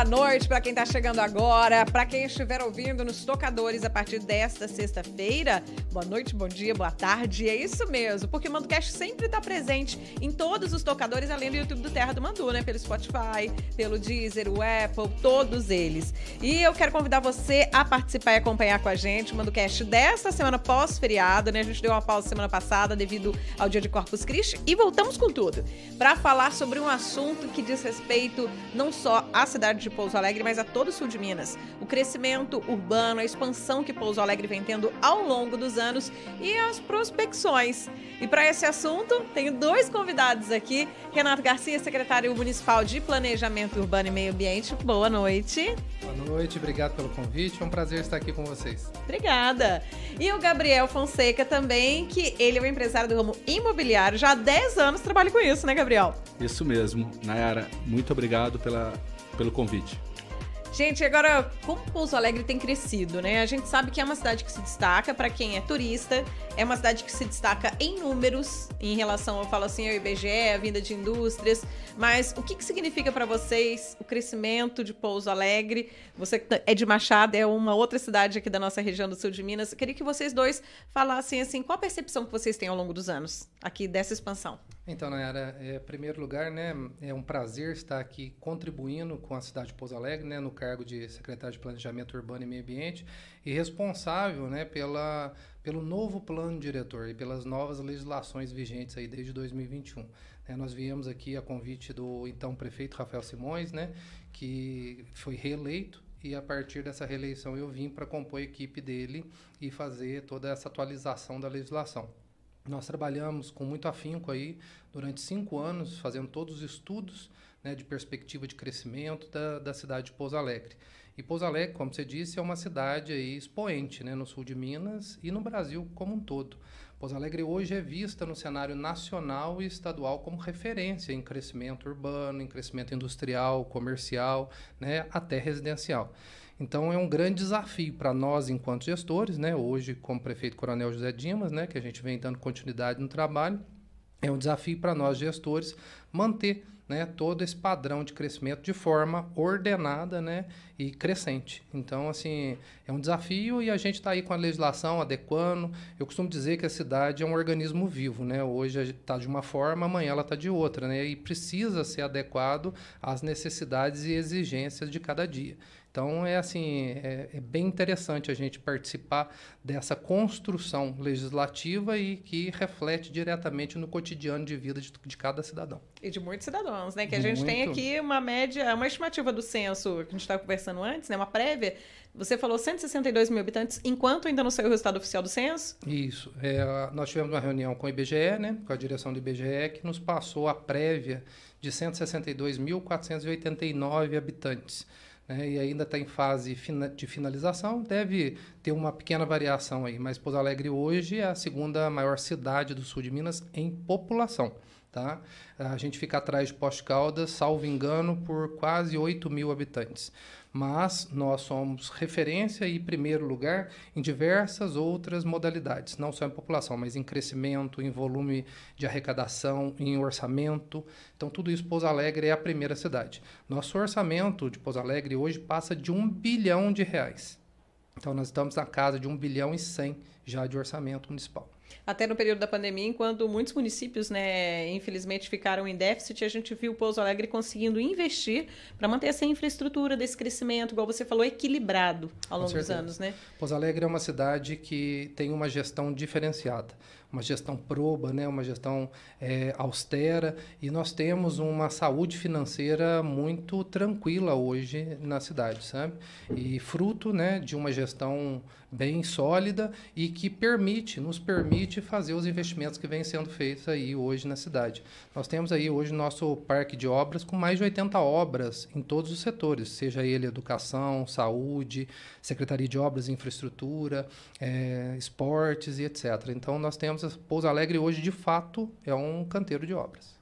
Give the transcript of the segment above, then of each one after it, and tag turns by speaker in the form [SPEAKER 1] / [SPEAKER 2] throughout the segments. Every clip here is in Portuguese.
[SPEAKER 1] boa noite para quem está chegando agora, para quem estiver ouvindo nos tocadores a partir desta sexta-feira. Boa noite, bom dia, boa tarde. É isso mesmo, porque o ManduCast sempre está presente em todos os tocadores, além do YouTube do Terra do Mandu, né? Pelo Spotify, pelo Deezer, o Apple, todos eles. E eu quero convidar você a participar e acompanhar com a gente o ManduCast desta semana pós-feriado, né? A gente deu uma pausa semana passada devido ao Dia de Corpus Christi e voltamos com tudo para falar sobre um assunto que diz respeito não só à cidade de Pouso Alegre, mas a todo o sul de Minas. O crescimento urbano, a expansão que Pouso Alegre vem tendo ao longo dos anos e as prospecções. E para esse assunto, tenho dois convidados aqui. Renato Garcia, secretário municipal de Planejamento Urbano e Meio Ambiente. Boa noite.
[SPEAKER 2] Boa noite, obrigado pelo convite. É um prazer estar aqui com vocês.
[SPEAKER 1] Obrigada. E o Gabriel Fonseca também, que ele é um empresário do ramo imobiliário, já há 10 anos trabalha com isso, né, Gabriel?
[SPEAKER 3] Isso mesmo. Nayara, muito obrigado pela, pelo convite.
[SPEAKER 1] Gente, agora, como Pouso Alegre tem crescido, né? A gente sabe que é uma cidade que se destaca para quem é turista, é uma cidade que se destaca em números, em relação, eu falo assim, ao IBGE, a vinda de indústrias, mas o que, que significa para vocês o crescimento de Pouso Alegre? Você é de Machado, é uma outra cidade aqui da nossa região do sul de Minas. Eu queria que vocês dois falassem assim, qual a percepção que vocês têm ao longo dos anos aqui dessa expansão?
[SPEAKER 2] Então, Nayara, é, em primeiro lugar, né, é um prazer estar aqui contribuindo com a cidade de Pouso Alegre, né, no cargo de secretário de Planejamento Urbano e Meio Ambiente e responsável, né, pela, pelo novo plano diretor e pelas novas legislações vigentes aí desde 2021. É, nós viemos aqui a convite do então prefeito Rafael Simões, né, que foi reeleito e a partir dessa reeleição eu vim para compor a equipe dele e fazer toda essa atualização da legislação. Nós trabalhamos com muito afinco aí durante cinco anos, fazendo todos os estudos né, de perspectiva de crescimento da, da cidade de Pouso Alegre. E Pouso Alegre, como você disse, é uma cidade aí expoente né, no sul de Minas e no Brasil como um todo. Pouso Alegre hoje é vista no cenário nacional e estadual como referência em crescimento urbano, em crescimento industrial, comercial, né, até residencial. Então é um grande desafio para nós enquanto gestores, né? Hoje como prefeito Coronel José Dimas, né, que a gente vem dando continuidade no trabalho, é um desafio para nós gestores manter né, todo esse padrão de crescimento de forma ordenada né, e crescente. Então, assim, é um desafio e a gente está aí com a legislação adequando. Eu costumo dizer que a cidade é um organismo vivo, né? Hoje está de uma forma, amanhã ela está de outra, né? E precisa ser adequado às necessidades e exigências de cada dia. Então, é assim, é, é, bem interessante a gente participar dessa construção legislativa e que reflete diretamente no cotidiano de vida de, de cada cidadão.
[SPEAKER 1] E de muitos cidadãos, né? Que a gente tem aqui uma média, uma estimativa do censo que a gente estava conversando antes, né? Uma prévia. Você falou 162 mil habitantes, enquanto ainda não saiu o resultado oficial do censo?
[SPEAKER 2] Isso. É, nós tivemos uma reunião com o IBGE, né? Com a direção do IBGE, que nos passou a prévia de 162.489 habitantes né, e ainda está em fase de finalização, deve ter uma pequena variação aí, mas Pouso Alegre hoje é a segunda maior cidade do sul de Minas em população. Tá? A gente fica atrás de Poste Caldas, salvo engano, por quase 8 mil habitantes mas nós somos referência e primeiro lugar em diversas outras modalidades, não só em população, mas em crescimento, em volume de arrecadação, em orçamento. Então, tudo isso, Pouso Alegre é a primeira cidade. Nosso orçamento de Pouso Alegre hoje passa de um bilhão de reais. Então, nós estamos na casa de um bilhão e cem já de orçamento municipal.
[SPEAKER 1] Até no período da pandemia, enquanto muitos municípios, né, infelizmente, ficaram em déficit, a gente viu o Pouso Alegre conseguindo investir para manter essa infraestrutura desse crescimento, igual você falou, equilibrado ao longo dos anos, né?
[SPEAKER 2] Pouso Alegre é uma cidade que tem uma gestão diferenciada uma gestão proba, né, uma gestão é, austera, e nós temos uma saúde financeira muito tranquila hoje na cidade, sabe? E fruto né, de uma gestão bem sólida e que permite, nos permite fazer os investimentos que vêm sendo feitos aí hoje na cidade. Nós temos aí hoje nosso parque de obras com mais de 80 obras em todos os setores, seja ele educação, saúde, Secretaria de Obras e Infraestrutura, é, esportes e etc. Então nós temos Pouso Alegre hoje, de fato, é um canteiro de obras.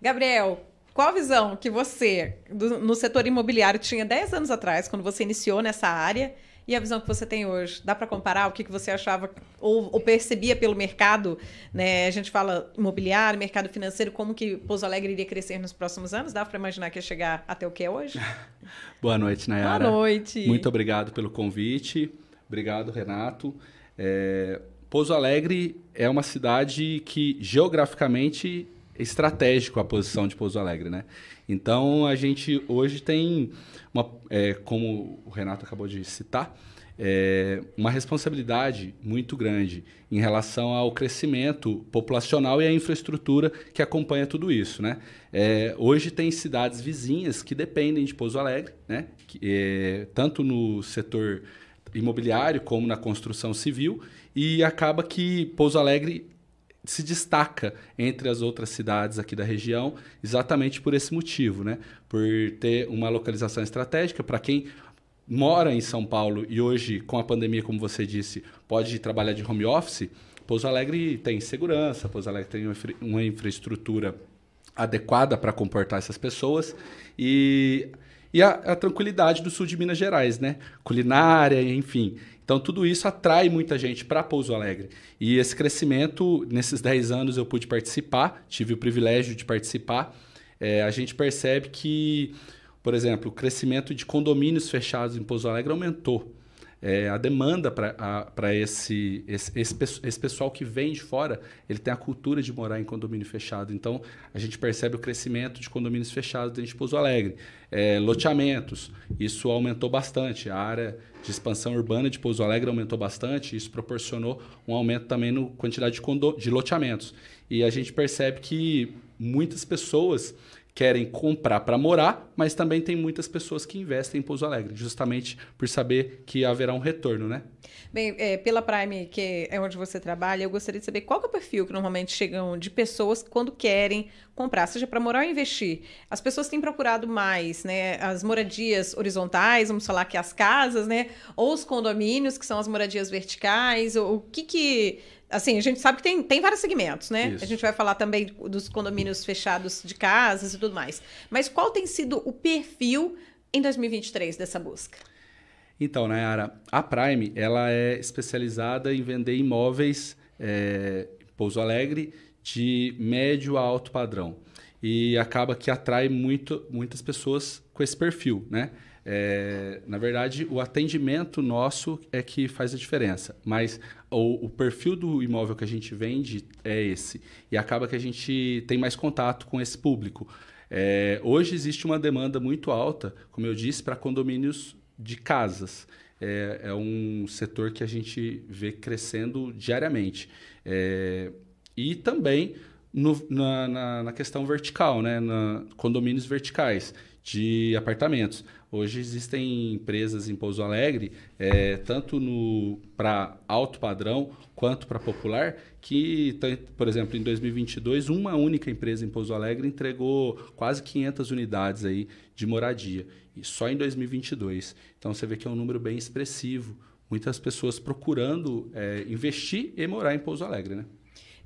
[SPEAKER 1] Gabriel, qual a visão que você, do, no setor imobiliário, tinha 10 anos atrás, quando você iniciou nessa área, E a visão que você tem hoje? Dá para comparar o que, que você achava ou, ou, percebia pelo mercado? Né? A gente fala imobiliário, mercado financeiro, como que Pouso Alegre iria crescer nos próximos anos? Dá para imaginar que ia chegar até o que é hoje?
[SPEAKER 3] Boa noite, Nayara.
[SPEAKER 1] Boa noite.
[SPEAKER 3] Muito obrigado pelo convite. Obrigado, Renato. É, Pouso Alegre é uma cidade que geograficamente estratégico a posição de Pouso Alegre, né? Então a gente hoje tem uma, é, como o Renato acabou de citar, é, uma responsabilidade muito grande em relação ao crescimento populacional e à infraestrutura que acompanha tudo isso. Né? É, hoje tem cidades vizinhas que dependem de Pouso Alegre, né? que, é, tanto no setor imobiliário como na construção civil, e acaba que Pouso Alegre se destaca entre as outras cidades aqui da região, exatamente por esse motivo, né? Por ter uma localização estratégica para quem mora em São Paulo e hoje, com a pandemia, como você disse, pode trabalhar de home office. Pouso Alegre tem segurança, Pouso Alegre tem uma infraestrutura adequada para comportar essas pessoas e, e a, a tranquilidade do sul de Minas Gerais, né? Culinária, enfim. Então, tudo isso atrai muita gente para Pouso Alegre. E esse crescimento, nesses 10 anos eu pude participar, tive o privilégio de participar. É, a gente percebe que, por exemplo, o crescimento de condomínios fechados em Pouso Alegre aumentou é, a demanda para esse, esse, esse, esse, pessoal que vem de fora, ele tem a cultura de morar em condomínio fechado. Então, a gente percebe o crescimento de condomínios fechados dentro de Pouso Alegre. É, loteamentos, isso aumentou bastante. A área de expansão urbana de Pouso Alegre aumentou bastante. Isso proporcionou um aumento também na quantidade de, condo, de loteamentos. E a gente percebe que muitas pessoas querem comprar para morar, mas também tem muitas pessoas que investem em Pouso Alegre, justamente por saber que haverá um retorno, né?
[SPEAKER 1] Bem, é, pela Prime, que é onde você trabalha, eu gostaria de saber qual é o perfil que normalmente chegam de pessoas quando querem comprar, seja para morar ou investir. As pessoas têm procurado mais, né? As moradias horizontais, vamos falar que as casas, né? Ou os condomínios, que são as moradias verticais, o, que que Assim, a gente sabe que tem, tem vários segmentos, né? Isso. A gente vai falar também dos condomínios fechados de casas e tudo mais. Mas qual tem sido o perfil em 2023 dessa busca?
[SPEAKER 3] Então, Nayara, a Prime ela é especializada em vender imóveis é, Pouso Alegre de médio a alto padrão. E acaba que atrai muito, muitas pessoas com esse perfil, né? É, na verdade, o atendimento nosso é que faz a diferença, mas o, o, perfil do imóvel que a gente vende é esse. E acaba que a gente tem mais contato com esse público. É, hoje existe uma demanda muito alta, como eu disse, para condomínios de casas. É, é, um setor que a gente vê crescendo diariamente. É, e também no, na, na, na, questão vertical, né? Na, condomínios verticais de apartamentos. Hoje existem empresas em Pouso Alegre, é, tanto para alto padrão quanto para popular, que, por exemplo, em 2022, uma única empresa em Pouso Alegre entregou quase 500 unidades aí de moradia, e só em 2022. Então você vê que é um número bem expressivo. Muitas pessoas procurando é, investir e morar em Pouso Alegre, né?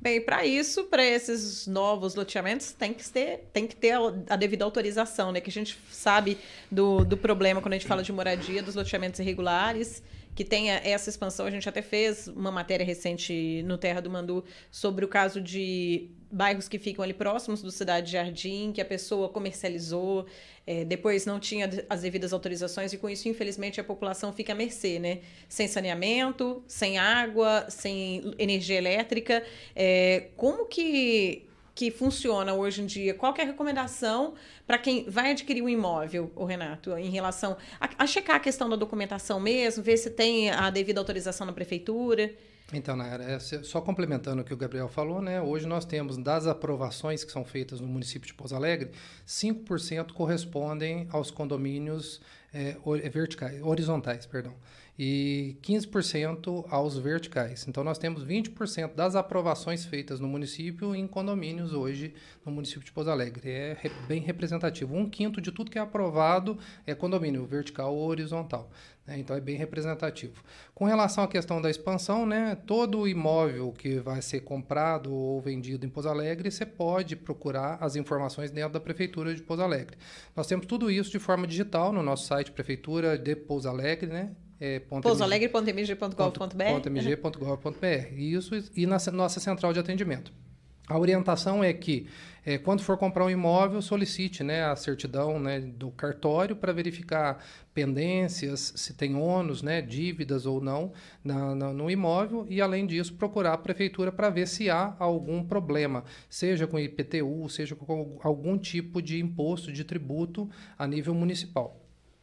[SPEAKER 1] Bem, para isso, para esses novos loteamentos, tem que ter, tem que ter a, a, devida autorização, né? Que a gente sabe do, do problema quando a gente fala de moradia, dos loteamentos irregulares, que tenha essa expansão. A gente até fez uma matéria recente no Terra do Mandu sobre o caso de bairros que ficam ali próximos do Cidade Jardim, que a pessoa comercializou, é, depois não tinha as devidas autorizações, e com isso, infelizmente, a população fica à mercê, né? Sem saneamento, sem água, sem energia elétrica. É, como que, que funciona hoje em dia? Qual é a recomendação para quem vai adquirir um imóvel, o Renato, em relação a, a checar a questão da documentação mesmo, ver se tem a devida autorização na prefeitura?
[SPEAKER 2] Então, Nayara, é, só complementando o que o Gabriel falou, né? Hoje nós temos das aprovações que são feitas no município de Pouso Alegre, 5% correspondem aos condomínios é, verticais, horizontais, perdão e 15% aos verticais. Então, nós temos 20% das aprovações feitas no município em condomínios hoje no município de Pouso Alegre. É bem representativo. Um quinto de tudo que é aprovado é condomínio vertical ou horizontal. Né? Então, é bem representativo. Com relação à questão da expansão, né, todo imóvel que vai ser comprado ou vendido em Pouso Alegre, você pode procurar as informações dentro da Prefeitura de Pouso Alegre. Nós temos tudo isso de forma digital no nosso site Prefeitura de Pouso Alegre, né? É,
[SPEAKER 1] pousoalegre.mg.gov.br.
[SPEAKER 2] Isso e na nossa central de atendimento. A orientação é que, é, quando for comprar um imóvel, solicite né, a certidão né, do cartório para verificar pendências, se tem ônus, né, dívidas ou não na, na, no imóvel e, além disso, procurar a prefeitura para ver se há algum problema, seja com IPTU, seja com algum tipo de imposto, de tributo a nível municipal.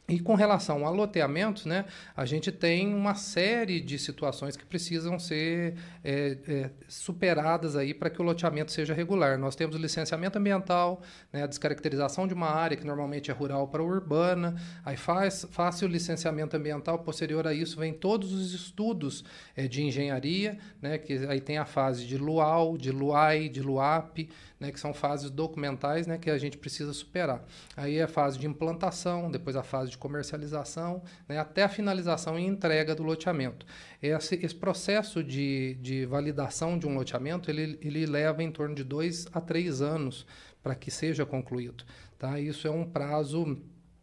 [SPEAKER 2] E com relação a loteamentos, né, a gente tem uma série de situações que precisam ser é, é, superadas aí para que o loteamento seja regular. Nós temos o licenciamento ambiental, né, a descaracterização de uma área que normalmente é rural para urbana, aí faz, faz o licenciamento ambiental, posterior a isso vem todos os estudos é, de engenharia, né, que aí tem a fase de LUAL, de LUAI, de LUAP, né, que são fases documentais né, que a gente precisa superar. Aí é a fase de implantação, depois a fase de comercialização, né, até a finalização e entrega do loteamento. Esse, esse processo de, de validação de um loteamento, ele, ele leva em torno de dois a três anos para que seja concluído. Tá? Isso é um prazo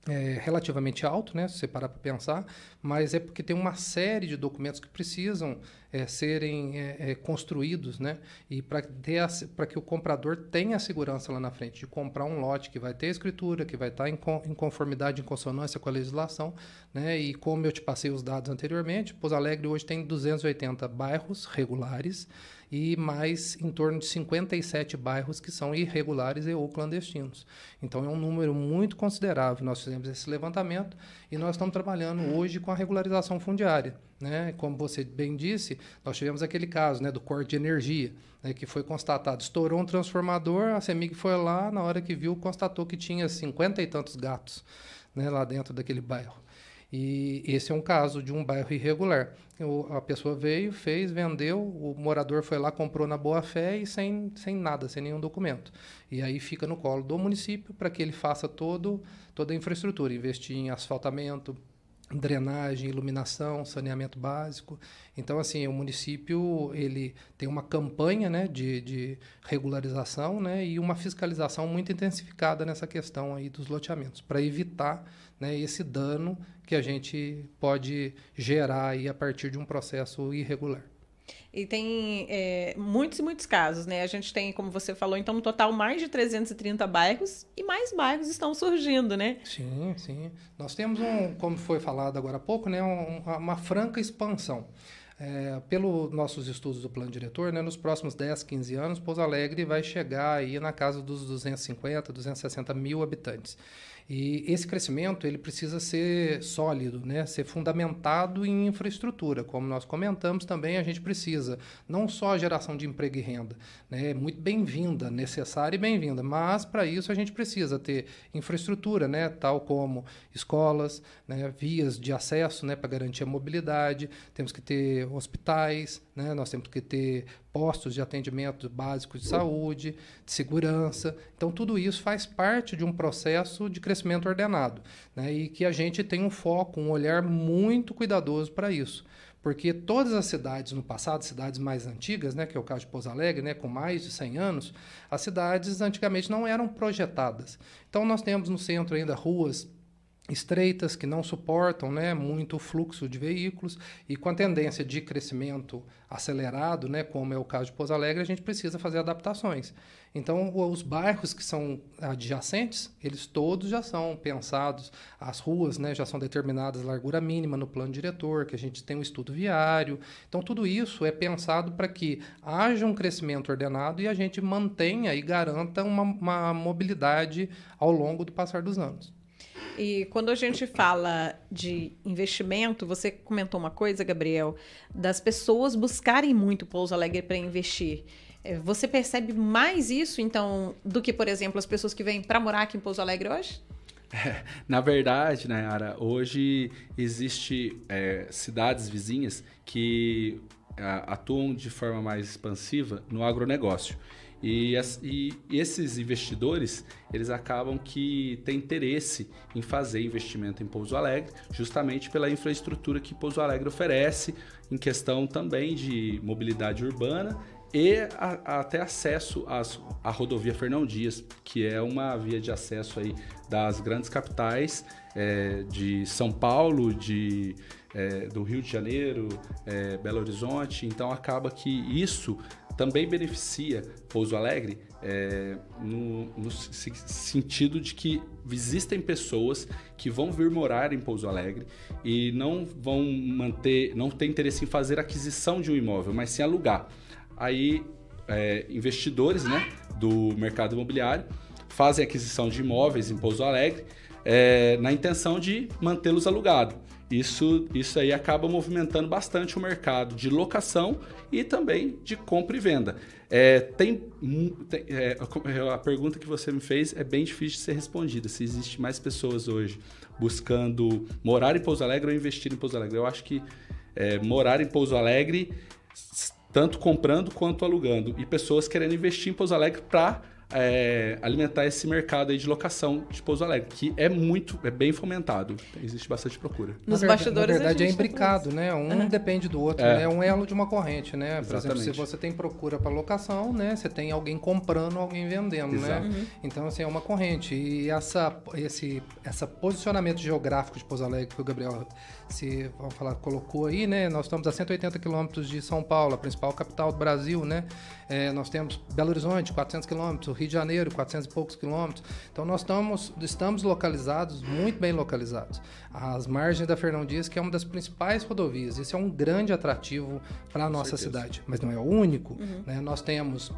[SPEAKER 2] é, relativamente alto, né, se você parar para pensar, mas é porque tem uma série de documentos que precisam é, serem é, é construídos, né, e para que o comprador tenha a segurança lá na frente de comprar um lote que vai ter escritura, que vai estar em, em conformidade, em consonância com a legislação, né, e como eu te passei os dados anteriormente, Pouso Alegre hoje tem 280 bairros regulares, e mais em torno de 57 bairros que são irregulares e ou clandestinos. Então é um número muito considerável. Nós fizemos esse levantamento e nós estamos trabalhando hoje com a regularização fundiária. Né? Como você bem disse, nós tivemos aquele caso né, do corte de energia, né, que foi constatado. Estourou um transformador, a CEMIG foi lá, na hora que viu, constatou que tinha cinquenta e tantos gatos né, lá dentro daquele bairro. E esse é um caso de um bairro irregular. O, a pessoa veio, fez, vendeu, o morador foi lá, comprou na boa fé e sem, sem nada, sem nenhum documento. E aí fica no colo do município para que ele faça todo, toda a infraestrutura, investir em asfaltamento, drenagem, iluminação, saneamento básico. Então, assim, o município ele tem uma campanha né, de, de regularização né, e uma fiscalização muito intensificada nessa questão aí dos loteamentos, para evitar né, esse dano que a gente pode gerar aí a partir de um processo irregular.
[SPEAKER 1] E tem é, muitos e muitos casos, né? A gente tem, como você falou, então, no total, mais de 330 bairros e mais bairros estão surgindo, né?
[SPEAKER 2] Sim, sim. Nós temos um, como foi falado agora há pouco, né, um, uma franca expansão. É, pelo nossos estudos do plano diretor, né, nos próximos 10, 15 anos, Pouso Alegre vai chegar aí na casa dos 250, 260 mil habitantes. E esse crescimento ele precisa ser sólido, né? ser fundamentado em infraestrutura. Como nós comentamos também, a gente precisa não só a geração de emprego e renda, né? é muito bem-vinda, necessária e bem-vinda, mas para isso a gente precisa ter infraestrutura, né? tal como escolas, né? vias de acesso né? para garantir a mobilidade, temos que ter hospitais, né? nós temos que ter postos de atendimento básicos de saúde, de segurança. Então, tudo isso faz parte de um processo de crescimento ordenado né? e que a gente tem um foco, um olhar muito cuidadoso para isso. Porque todas as cidades no passado, cidades mais antigas, né, que é o caso de Pouso Alegre, né, com mais de 100 anos, as cidades antigamente não eram projetadas. Então, nós temos no centro ainda ruas estreitas que não suportam né, muito fluxo de veículos e com a tendência de crescimento acelerado, né, como é o caso de Pouso Alegre, a gente precisa fazer adaptações. Então, os bairros que são adjacentes, eles todos já são pensados, as ruas né, já são determinadas largura mínima no plano diretor, que a gente tem um estudo viário. Então, tudo isso é pensado para que haja um crescimento ordenado e a gente mantenha e garanta uma, uma mobilidade ao longo do passar dos anos.
[SPEAKER 1] E quando a gente fala de investimento, você comentou uma coisa, Gabriel, das pessoas buscarem muito Pouso Alegre para investir. É, você percebe mais isso, então, do que, por exemplo, as pessoas que vêm para morar aqui em Pouso Alegre hoje?
[SPEAKER 3] É, na verdade, Nayara, hoje existe é, cidades vizinhas que a, atuam de forma mais expansiva no agronegócio. E, e, esses investidores, eles acabam que têm interesse em fazer investimento em Pouso Alegre, justamente pela infraestrutura que Pouso Alegre oferece, em questão também de mobilidade urbana e a, a, até acesso às, à rodovia Fernão Dias, que é uma via de acesso aí das grandes capitais é, de São Paulo, de, é, do Rio de Janeiro, é, Belo Horizonte. Então acaba que isso também beneficia Pouso Alegre é, no, no, sentido de que existem pessoas que vão vir morar em Pouso Alegre e não vão manter, não tem interesse em fazer aquisição de um imóvel, mas sim alugar. Aí é, investidores né, do mercado imobiliário fazem aquisição de imóveis em Pouso Alegre é, na intenção de mantê-los alugados. Isso, isso aí acaba movimentando bastante o mercado de locação e também de compra e venda. É, tem, tem é, a pergunta que você me fez é bem difícil de ser respondida. Se existe mais pessoas hoje buscando morar em Pouso Alegre ou investir em Pouso Alegre. Eu acho que é, morar em Pouso Alegre, tanto comprando quanto alugando, e pessoas querendo investir em Pouso Alegre para é, alimentar esse mercado aí de locação de Pouso Alegre, que é muito, é bem fomentado. Existe bastante procura.
[SPEAKER 2] Nos na bastidores, na verdade, é imbricado, né? Um uhum. depende do outro, é. né? É um elo de uma corrente, né? Por Exatamente. exemplo, se você tem procura para locação, né? Você tem alguém comprando, alguém vendendo, né? Exato. né? Uhum. Então, assim, é uma corrente. E essa, esse essa posicionamento geográfico de Pouso Alegre que o Gabriel se vamos falar, colocou aí, né? Nós estamos a 180 quilômetros de São Paulo, a principal capital do Brasil, né? É, nós temos Belo Horizonte, 400 quilômetros, Rio de Janeiro, 400 e poucos quilômetros. Então nós estamos, estamos localizados, muito bem localizados. As margens da Fernão Dias, que é uma das principais rodovias. Isso é um grande atrativo para a nossa cidade, mas não é o único. Uhum. Né? Nós temos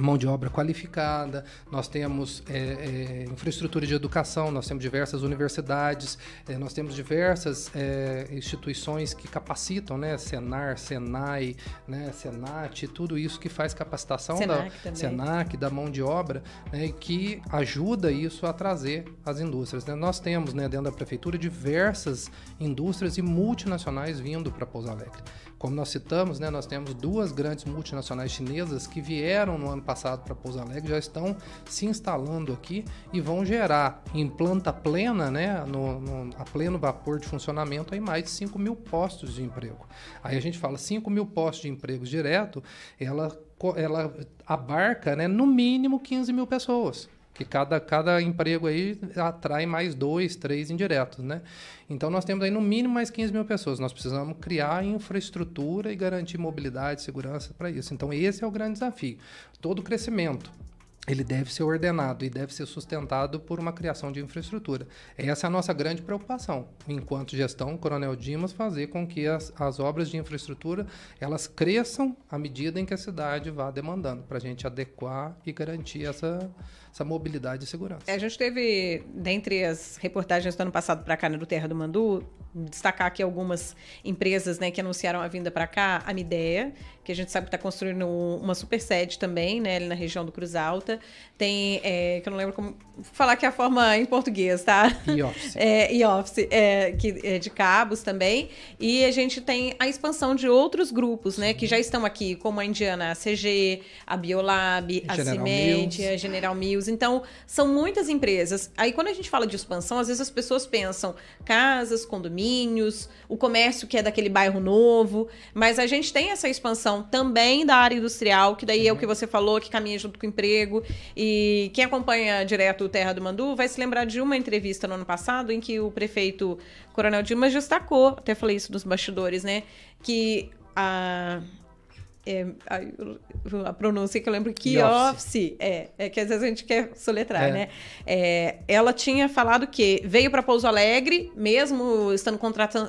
[SPEAKER 2] mão de obra qualificada, nós temos é, é, infraestrutura de educação, nós temos diversas universidades, é, nós temos diversas é, instituições que capacitam, né? Senar, Senai, né? Senat, tudo isso que faz capacitação Senac da também. Senac, da mão de obra, né? que ajuda isso a trazer as indústrias. Né? Nós temos né, dentro da prefeitura diversas indústrias e multinacionais vindo para Pouso Alegre. Como nós citamos, né, nós temos duas grandes multinacionais chinesas que vieram no ano passado para Pouso Alegre, já estão se instalando aqui e vão gerar em planta plena, né, no, no, a pleno vapor de funcionamento, aí mais de 5 mil postos de emprego. Aí a gente fala 5 mil postos de empregos direto, ela, ela abarca né, no mínimo 15 mil pessoas que cada, cada emprego aí atrai mais dois, três indiretos, né? Então nós temos aí no mínimo mais 15 mil pessoas. Nós precisamos criar infraestrutura e garantir mobilidade segurança para isso. Então esse é o grande desafio. Todo crescimento ele deve ser ordenado e deve ser sustentado por uma criação de infraestrutura. Essa é a nossa grande preocupação, enquanto gestão Coronel Dimas, fazer com que as, as obras de infraestrutura elas cresçam à medida em que a cidade vá demandando, para a gente adequar e garantir essa, essa mobilidade e segurança.
[SPEAKER 1] É, a gente teve, dentre as reportagens do ano passado para cá, no Terra do Mandu, destacar aqui algumas empresas né, que anunciaram a vinda para cá, a Midea, que a gente sabe que está construindo uma super sede também, né, ali na região do Cruz Alta. Tem, é, que eu não lembro como falar que é a forma em português, tá?
[SPEAKER 2] E-office.
[SPEAKER 1] É, e-office, é, que é de cabos também. E a gente tem a expansão de outros grupos, né, que já estão aqui, como a Indiana ACG, a Biolab, a Cimente, a General Mills. Então, são muitas empresas. Aí, quando a gente fala de expansão, às vezes as pessoas pensam casas, condomínios, o comércio que é daquele bairro novo, mas a gente tem essa expansão também da área industrial, que daí uhum. é o que você falou, que caminha junto com o emprego. E quem acompanha direto o Terra do Mandu vai se lembrar de uma entrevista no ano passado em que o prefeito Coronel Dimas destacou, até falei isso dos bastidores, né? Que a é, a, pronúncia que eu lembro que office é, é que às vezes a gente quer soletrar, é. né? É, ela tinha falado que veio para Pouso Alegre, mesmo estando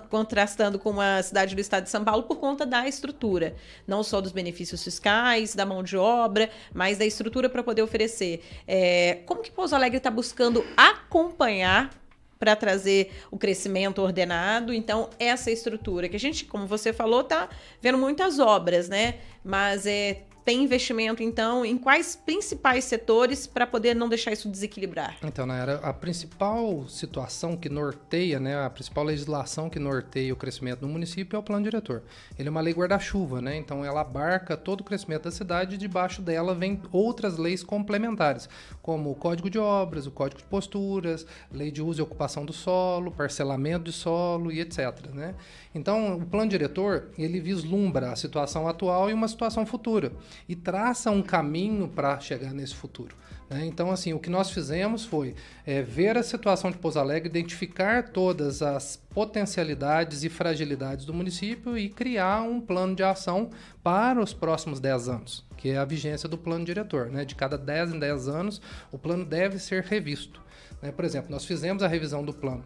[SPEAKER 1] contrastando com uma cidade do estado de São Paulo, por conta da estrutura, não só dos benefícios fiscais, da mão de obra, mas da estrutura para poder oferecer. É, como que Pouso Alegre está buscando acompanhar para trazer o crescimento ordenado. Então, essa estrutura que a gente, como você falou, tá vendo muitas obras, né? Mas é tem investimento, então, em quais principais setores para poder não deixar isso desequilibrar?
[SPEAKER 2] Então, Nayara, a principal situação que norteia, né, a principal legislação que norteia o crescimento do município é o plano diretor. Ele é uma lei guarda-chuva, né? Então, ela abarca todo o crescimento da cidade e debaixo dela vem outras leis complementares, como o Código de Obras, o Código de Posturas, Lei de Uso e Ocupação do Solo, Parcelamento de Solo e etc, né? Então, o plano diretor, ele vislumbra a situação atual e uma situação futura e traça um caminho para chegar nesse futuro. Né? Então, assim, o que nós fizemos foi é, ver a situação de Pouso Alegre, identificar todas as potencialidades e fragilidades do município e criar um plano de ação para os próximos 10 anos, que é a vigência do plano diretor. Né? De cada 10 em 10 anos, o plano deve ser revisto. Né? Por exemplo, nós fizemos a revisão do plano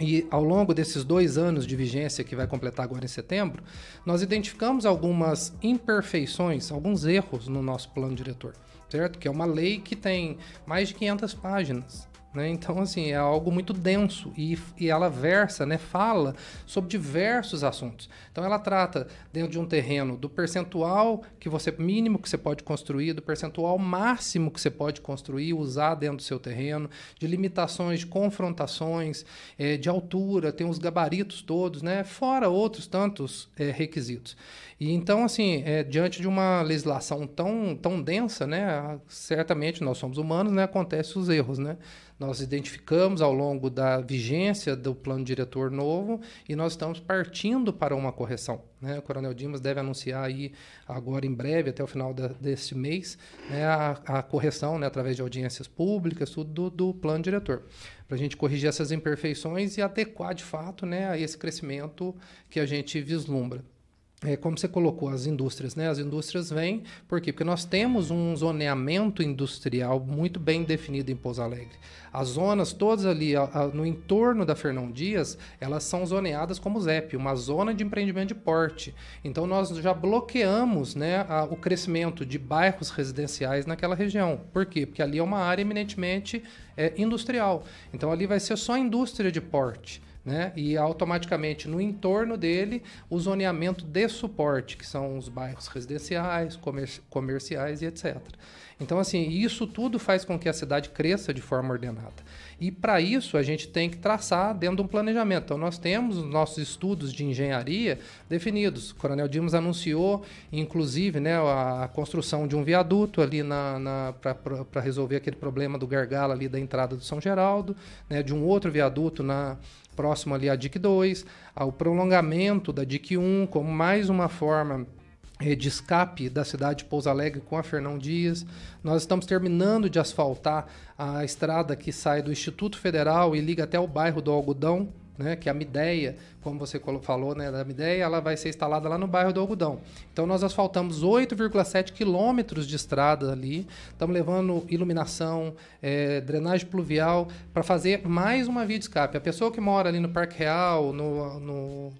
[SPEAKER 2] e ao longo desses dois anos de vigência que vai completar agora em setembro, nós identificamos algumas imperfeições, alguns erros no nosso plano diretor, certo? Que é uma lei que tem mais de 500 páginas. Né? Então, assim, é algo muito denso e, e ela versa, né, fala sobre diversos assuntos. Então, ela trata dentro de um terreno do percentual que você mínimo que você pode construir, do percentual máximo que você pode construir, usar dentro do seu terreno, de limitações, de confrontações, é, de altura, tem os gabaritos todos, né, fora outros tantos é, requisitos. E então, assim, é, diante de uma legislação tão, tão densa, né, certamente nós somos humanos, né, acontecem os erros, né? Nós identificamos ao longo da vigência do plano diretor novo e nós estamos partindo para uma correção. Né? O Coronel Dimas deve anunciar aí agora em breve, até o final da, deste mês, né, a, a, correção né, através de audiências públicas, tudo do, do plano diretor para a gente corrigir essas imperfeições e adequar de fato né, a esse crescimento que a gente vislumbra é, como você colocou, as indústrias, né? As indústrias vêm, por quê? Porque nós temos um zoneamento industrial muito bem definido em Pouso Alegre. As zonas todas ali a, a, no entorno da Fernão Dias, elas são zoneadas como ZEP, uma zona de empreendimento de porte. Então nós já bloqueamos né, a, o crescimento de bairros residenciais naquela região. Por quê? Porque ali é uma área eminentemente é, industrial. Então ali vai ser só indústria de porte né? E automaticamente no entorno dele o zoneamento de suporte, que são os bairros residenciais, comer comerciais e etc. Então, assim, isso tudo faz com que a cidade cresça de forma ordenada. E para isso a gente tem que traçar dentro de um planejamento. Então, nós temos os nossos estudos de engenharia definidos. O Coronel Dimas anunciou, inclusive, né, a, construção de um viaduto ali na, na para resolver aquele problema do gargalo ali da entrada do São Geraldo, né, de um outro viaduto na próximo ali à DIC 2, ao prolongamento da DIC 1 como mais uma forma eh, de escape da cidade de Pouso Alegre com a Fernão Dias. Nós estamos terminando de asfaltar a estrada que sai do Instituto Federal e liga até o bairro do Algodão, né, que a Mideia, como você falou, né, da Mideia, ela vai ser instalada lá no bairro do Algodão. Então nós asfaltamos 8,7 quilômetros de estrada ali, estamos levando iluminação, é, drenagem pluvial, para fazer mais uma via de escape. A pessoa que mora ali no Parque Real, no, no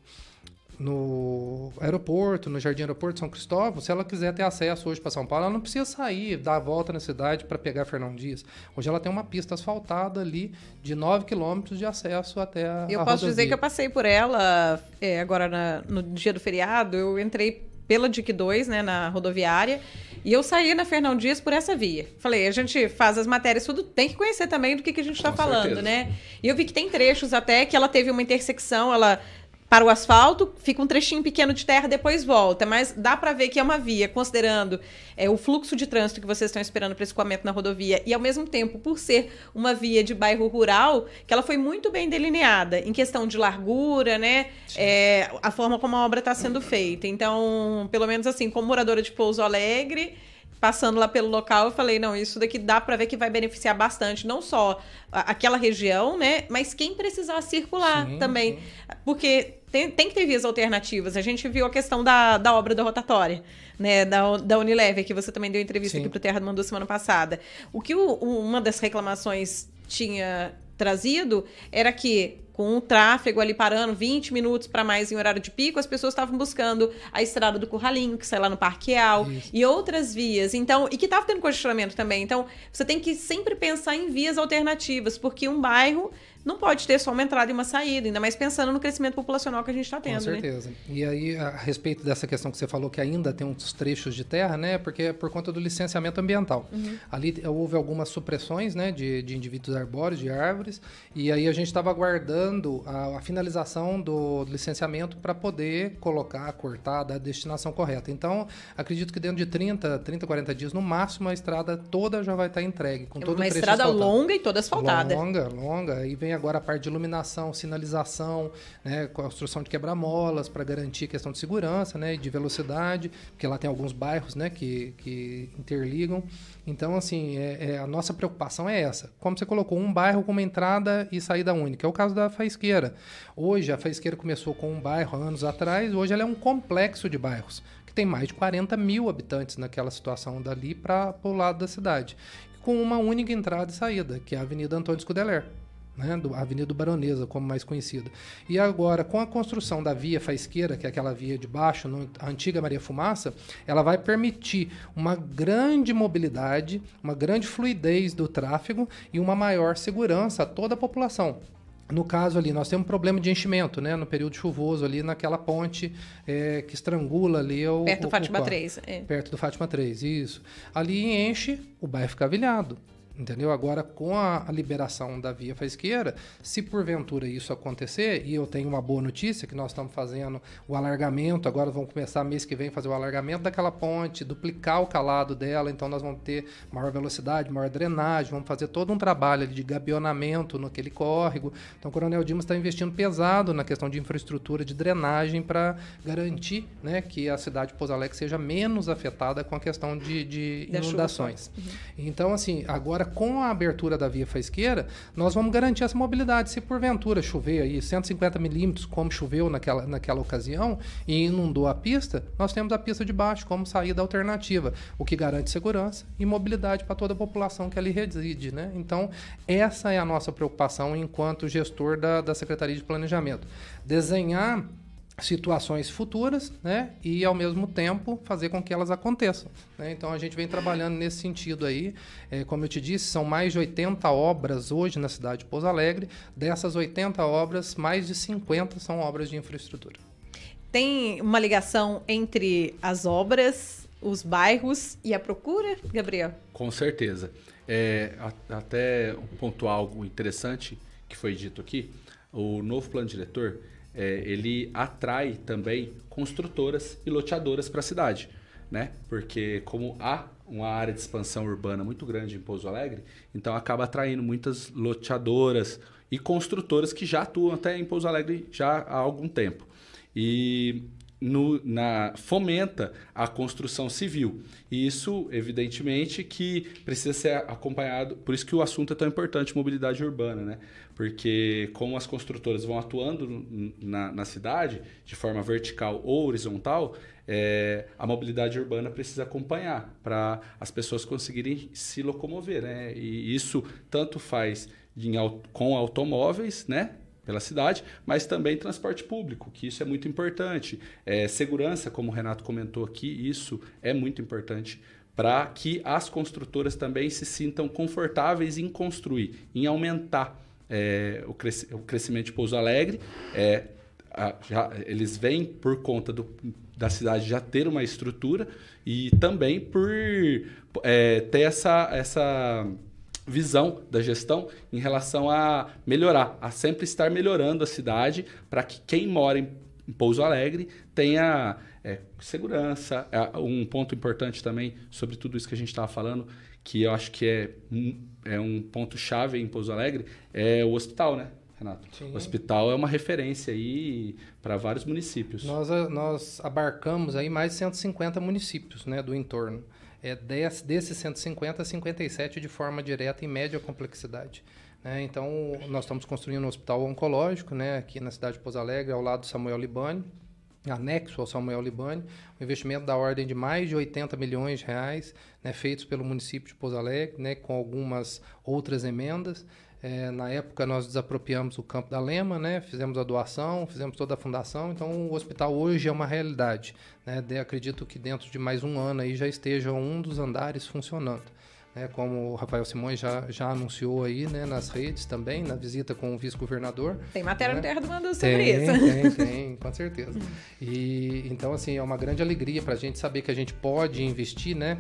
[SPEAKER 2] no aeroporto, no Jardim Aeroporto São Cristóvão, se ela quiser ter acesso hoje para São Paulo, ela não precisa sair, dar a volta na cidade para pegar Fernão Dias. Hoje ela tem uma pista asfaltada ali de 9 quilômetros de acesso até a
[SPEAKER 1] Eu
[SPEAKER 2] a
[SPEAKER 1] posso
[SPEAKER 2] rodovia.
[SPEAKER 1] dizer que eu passei por ela é, agora na, no dia do feriado, eu entrei pela DIC 2, né, na rodoviária, e eu saí na Fernão Dias por essa via. Falei, a gente faz as matérias tudo, tem que conhecer também do que, que a gente está falando,
[SPEAKER 3] certeza.
[SPEAKER 1] né? E eu vi que tem trechos até que ela teve uma intersecção, ela para o asfalto, fica um trechinho pequeno de terra, depois volta. Mas dá para ver que é uma via, considerando é, o fluxo de trânsito que vocês estão esperando para escoamento na rodovia e, ao mesmo tempo, por ser uma via de bairro rural, que ela foi muito bem delineada em questão de largura, né? É, a forma como a obra está sendo feita. Então, pelo menos assim, como moradora de Pouso Alegre passando lá pelo local, eu falei, não, isso daqui dá para ver que vai beneficiar bastante, não só aquela região, né, mas quem precisar circular sim, também. Sim. Porque tem, tem que ter vias alternativas. A gente viu a questão da, da obra da rotatória, né, da, da Unilever, que você também deu entrevista sim. aqui pro Terra do Mandu semana passada. O que o, uma das reclamações tinha trazido era que com o tráfego ali parando 20 minutos para mais em horário de pico, as pessoas estavam buscando a estrada do Curralinho, que sai lá no Parque Real, e outras vias. Então, e que estava tendo congestionamento também. Então, você tem que sempre pensar em vias alternativas, porque um bairro não pode ter só uma entrada e uma saída, ainda mais pensando no crescimento populacional que a gente está tendo.
[SPEAKER 2] Com
[SPEAKER 1] né?
[SPEAKER 2] certeza. Né? E aí, a respeito dessa questão que você falou, que ainda tem uns trechos de terra, né? Porque é por conta do licenciamento ambiental. Uhum. Ali houve algumas supressões né, de, de indivíduos arbóreos, de árvores, e aí a gente estava aguardando a, a, finalização do licenciamento para poder colocar, cortar, dar a destinação correta. Então, acredito que dentro de 30, 30, 40 dias, no máximo, a estrada toda já vai estar entregue. Com
[SPEAKER 1] é
[SPEAKER 2] todo
[SPEAKER 1] uma estrada asfaltado. longa e toda asfaltada.
[SPEAKER 2] Longa, longa. E vem agora a parte de iluminação, sinalização, né, construção de quebra-molas para garantir questão de segurança né, e de velocidade, porque lá tem alguns bairros né, que, que interligam. Então, assim, é, é, a nossa preocupação é essa. Como você colocou, um bairro com uma entrada e saída única. É o caso da Faisqueira. Hoje, a Faisqueira começou com um bairro anos atrás, hoje ela é um complexo de bairros que tem mais de 40 mil habitantes naquela situação dali para o lado da cidade, com uma única entrada e saída, que é a Avenida Antônio Scudeler né, do Avenida do Baronesa, como mais conhecida. E agora, com a construção da via Faisqueira, que é aquela via de baixo, no, a antiga Maria Fumaça, ela vai permitir uma grande mobilidade, uma grande fluidez do tráfego e uma maior segurança a toda a população. No caso ali, nós temos um problema de enchimento, né? No período chuvoso ali, naquela ponte é, que estrangula ali o...
[SPEAKER 1] Perto
[SPEAKER 2] do
[SPEAKER 1] Fátima 3.
[SPEAKER 2] É. Perto do Fátima 3, isso. Ali enche, o bairro fica avilhado. Entendeu? Agora, com a, liberação da via faisqueira, se porventura isso acontecer, e eu tenho uma boa notícia, que nós estamos fazendo o alargamento, agora vamos começar mês que vem fazer o alargamento daquela ponte, duplicar o calado dela, então nós vamos ter maior velocidade, maior drenagem, vamos fazer todo um trabalho de gabionamento naquele córrego. Então, o Coronel Dimas está investindo pesado na questão de infraestrutura de drenagem para garantir né, que a cidade de Pouso Alegre seja menos afetada com a questão de, de inundações. Uhum. Então, assim, agora Agora, com a abertura da via faisqueira, nós vamos garantir essa mobilidade. Se porventura chover aí 150 milímetros, como choveu naquela, naquela ocasião, e inundou a pista, nós temos a pista de baixo como saída alternativa, o que garante segurança e mobilidade para toda a população que ali reside. Né? Então, essa é a nossa preocupação enquanto gestor da, da Secretaria de Planejamento. Desenhar situações futuras, né? E ao mesmo tempo fazer com que elas aconteçam. Né? Então a gente vem trabalhando nesse sentido aí. É, como eu te disse, são mais de 80 obras hoje na cidade de Pouso Alegre. Dessas 80 obras, mais de 50 são obras de infraestrutura.
[SPEAKER 1] Tem uma ligação entre as obras, os bairros e a procura, Gabriel?
[SPEAKER 3] Com certeza. É, até pontuar algo interessante que foi dito aqui. O novo plano diretor é, ele atrai também construtoras e loteadoras para a cidade, né? Porque como há uma área de expansão urbana muito grande em Pouso Alegre, então acaba atraindo muitas loteadoras e construtoras que já atuam até em Pouso Alegre já há algum tempo. E no, na, fomenta a construção civil. E isso, evidentemente, que precisa ser acompanhado. Por isso que o assunto é tão importante, mobilidade urbana, né? Porque como as construtoras vão atuando na, na cidade de forma vertical ou horizontal, é, a mobilidade urbana precisa acompanhar para as pessoas conseguirem se locomover, né? E isso tanto faz em, com automóveis, né? Pela cidade, mas também transporte público, que isso é muito importante. É, segurança, como o Renato comentou aqui, isso é muito importante para que as construtoras também se sintam confortáveis em construir, em aumentar é, o, o, crescimento de Pouso Alegre. É, a, já, eles vêm por conta do, da cidade já ter uma estrutura e também por é, ter essa, essa visão da gestão em relação a melhorar, a sempre estar melhorando a cidade para que quem mora em Pouso Alegre tenha é, segurança. É, um ponto importante também sobre tudo isso que a gente estava falando, que eu acho que é, é um ponto chave em Pouso Alegre, é o hospital, né? Renato. Sim. O hospital é uma referência aí para vários municípios.
[SPEAKER 2] Nós, nós abarcamos aí mais de 150 municípios né, do entorno é 10, desses 150, 57 de forma direta e média complexidade. Né? Então, nós estamos construindo um hospital oncológico né, aqui na cidade de Pouso Alegre, ao lado do Samuel Libani, anexo ao Samuel Libani, um investimento da ordem de mais de 80 milhões de reais, né, feitos pelo município de Pouso Alegre, né, com algumas outras emendas. É, na época nós desapropriamos o campo da Lema, né? fizemos a doação, fizemos toda a fundação, então o hospital hoje é uma realidade. Né? De, acredito que dentro de mais um ano aí já esteja um dos andares funcionando. né, como o Rafael Simões já, já anunciou aí né, nas redes também, na visita com o vice-governador.
[SPEAKER 1] Tem matéria
[SPEAKER 2] né?
[SPEAKER 1] no Terra do Mandu sobre
[SPEAKER 2] tem,
[SPEAKER 1] isso.
[SPEAKER 2] Tem, tem, com certeza. E então, assim, é uma grande alegria para a gente saber que a gente pode investir, né?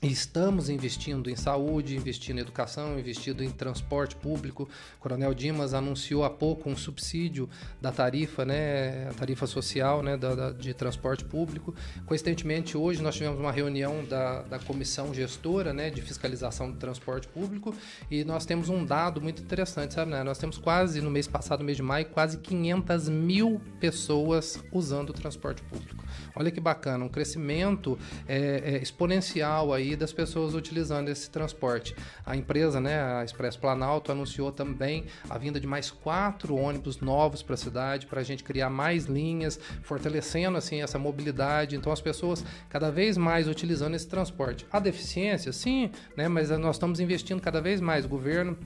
[SPEAKER 2] Estamos investindo em saúde, investindo em educação, investindo em transporte público. O Coronel Dimas anunciou há pouco um subsídio da tarifa, né, a tarifa social né, da, da, de transporte público. Coincidentemente, hoje nós tivemos uma reunião da, da comissão gestora né, de fiscalização do transporte público e nós temos um dado muito interessante, sabe? Né? Nós temos quase, no mês passado, no mês de maio, quase 500 mil pessoas usando o transporte público. Olha que bacana, um crescimento é, é, exponencial aí das pessoas utilizando esse transporte. A empresa, né, a Expresso Planalto, anunciou também a vinda de mais quatro ônibus novos para a cidade, para a gente criar mais linhas, fortalecendo assim essa mobilidade. Então as pessoas cada vez mais utilizando esse transporte. A deficiência, sim, né, mas nós estamos investindo cada vez mais. O governo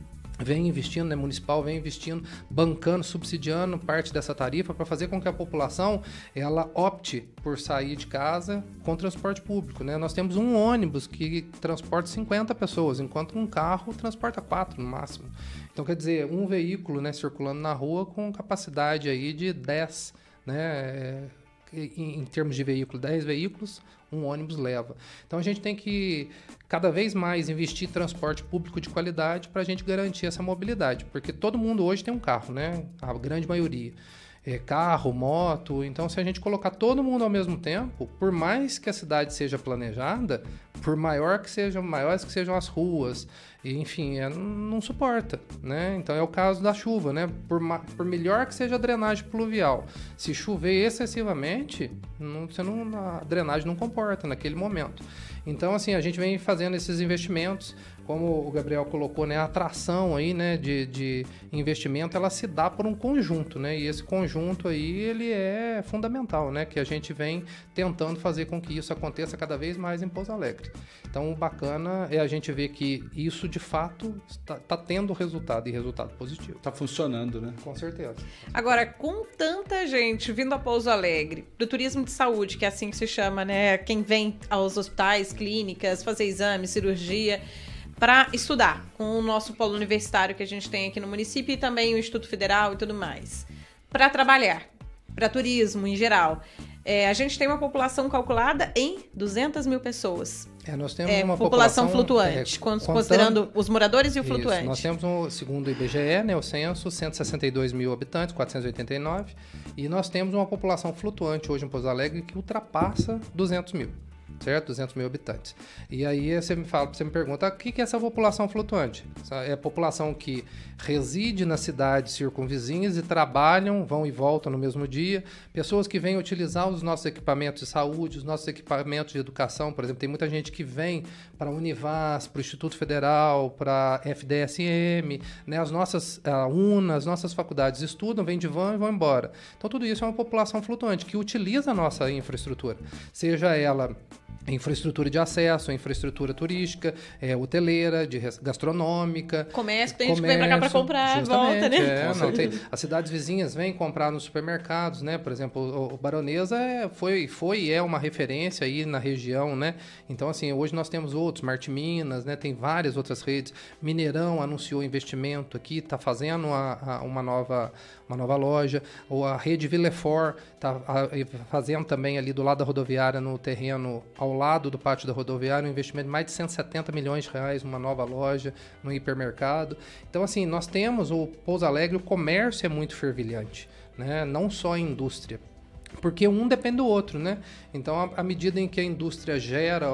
[SPEAKER 2] vem investindo, né, municipal vem investindo, bancando, subsidiando parte dessa tarifa para fazer com que a população ela opte por sair de casa com transporte público, né? Nós temos um ônibus que transporta 50 pessoas, enquanto um carro transporta quatro no máximo. Então quer dizer, um veículo, né, circulando na rua com capacidade aí de 10, né, em, em termos de veículo, 10 veículos, um ônibus leva. Então a gente tem que cada vez mais investir em transporte público de qualidade para a gente garantir essa mobilidade, porque todo mundo hoje tem um carro, né? A grande maioria. É, carro, moto. Então, se a gente colocar todo mundo ao mesmo tempo, por mais que a cidade seja planejada, por maior que sejam, maiores que sejam as ruas, enfim, é, não suporta, né? Então é o caso da chuva, né? Por, por melhor que seja a drenagem pluvial, se chover excessivamente, não, você não, a drenagem não comporta naquele momento. Então, assim, a gente vem fazendo esses investimentos, como o Gabriel colocou, né, a atração aí, né, de, de investimento, ela se dá por um conjunto, né, e esse conjunto aí, ele é fundamental, né, que a gente vem tentando fazer com que isso aconteça cada vez mais em Pouso Alegre. Então, o bacana é a gente ver que isso, de fato, está, tá tendo resultado, e resultado positivo.
[SPEAKER 3] Está funcionando, né?
[SPEAKER 2] Com certeza.
[SPEAKER 1] Agora, com tanta gente vindo a Pouso Alegre, do turismo de saúde, que é assim que se chama, né, quem vem aos hospitais, clínicas, fazer exame, cirurgia, para estudar com o nosso polo universitário que a gente tem aqui no município e também o Instituto Federal e tudo mais. Para trabalhar, para turismo em geral. É, a gente tem uma população calculada em 200 mil pessoas.
[SPEAKER 2] É, nós temos
[SPEAKER 1] é,
[SPEAKER 2] uma
[SPEAKER 1] população,
[SPEAKER 2] população
[SPEAKER 1] flutuante,
[SPEAKER 2] é,
[SPEAKER 1] considerando os moradores e o
[SPEAKER 2] Isso,
[SPEAKER 1] flutuante.
[SPEAKER 2] Nós temos, um, segundo o IBGE, né, o censo, 162 mil habitantes, 489, e nós temos uma população flutuante hoje em Pouso Alegre que ultrapassa 200 mil certo? 200 mil habitantes. E aí você me fala, você me pergunta, o que é essa população flutuante? É a população que reside nas cidades circunvizinhas e trabalham, vão e voltam no mesmo dia, pessoas que vêm utilizar os nossos equipamentos de saúde, os nossos equipamentos de educação, por exemplo, tem muita gente que vem para a Univas, para o Instituto Federal, para a FDSM, né, as nossas a UNA, as nossas faculdades estudam, vêm de van e vão embora. Então tudo isso é uma população flutuante que utiliza a nossa infraestrutura, seja ela infraestrutura de acesso, infraestrutura turística, é, hoteleira, de gastronômica.
[SPEAKER 1] Comércio, tem gente que vem para cá para comprar, volta, né?
[SPEAKER 2] É, não, tem, as cidades vizinhas vêm comprar nos supermercados, né? Por exemplo, o, o Baronesa é, foi, foi e é uma referência aí na região, né? Então, assim, hoje nós temos outros, Marte Minas, né? Tem várias outras redes. Mineirão anunciou investimento aqui, está fazendo uma, uma, nova, uma nova loja. Ou a rede Villefort está fazendo também ali do lado da rodoviária, no terreno ao lado do pátio da rodoviária, um investimento de mais de 170 milhões de reais, uma nova loja no hipermercado. Então, assim, nós temos o Pouso Alegre, o comércio é muito fervilhante, né? não só a indústria porque um depende do outro, né? Então, à medida em que a indústria gera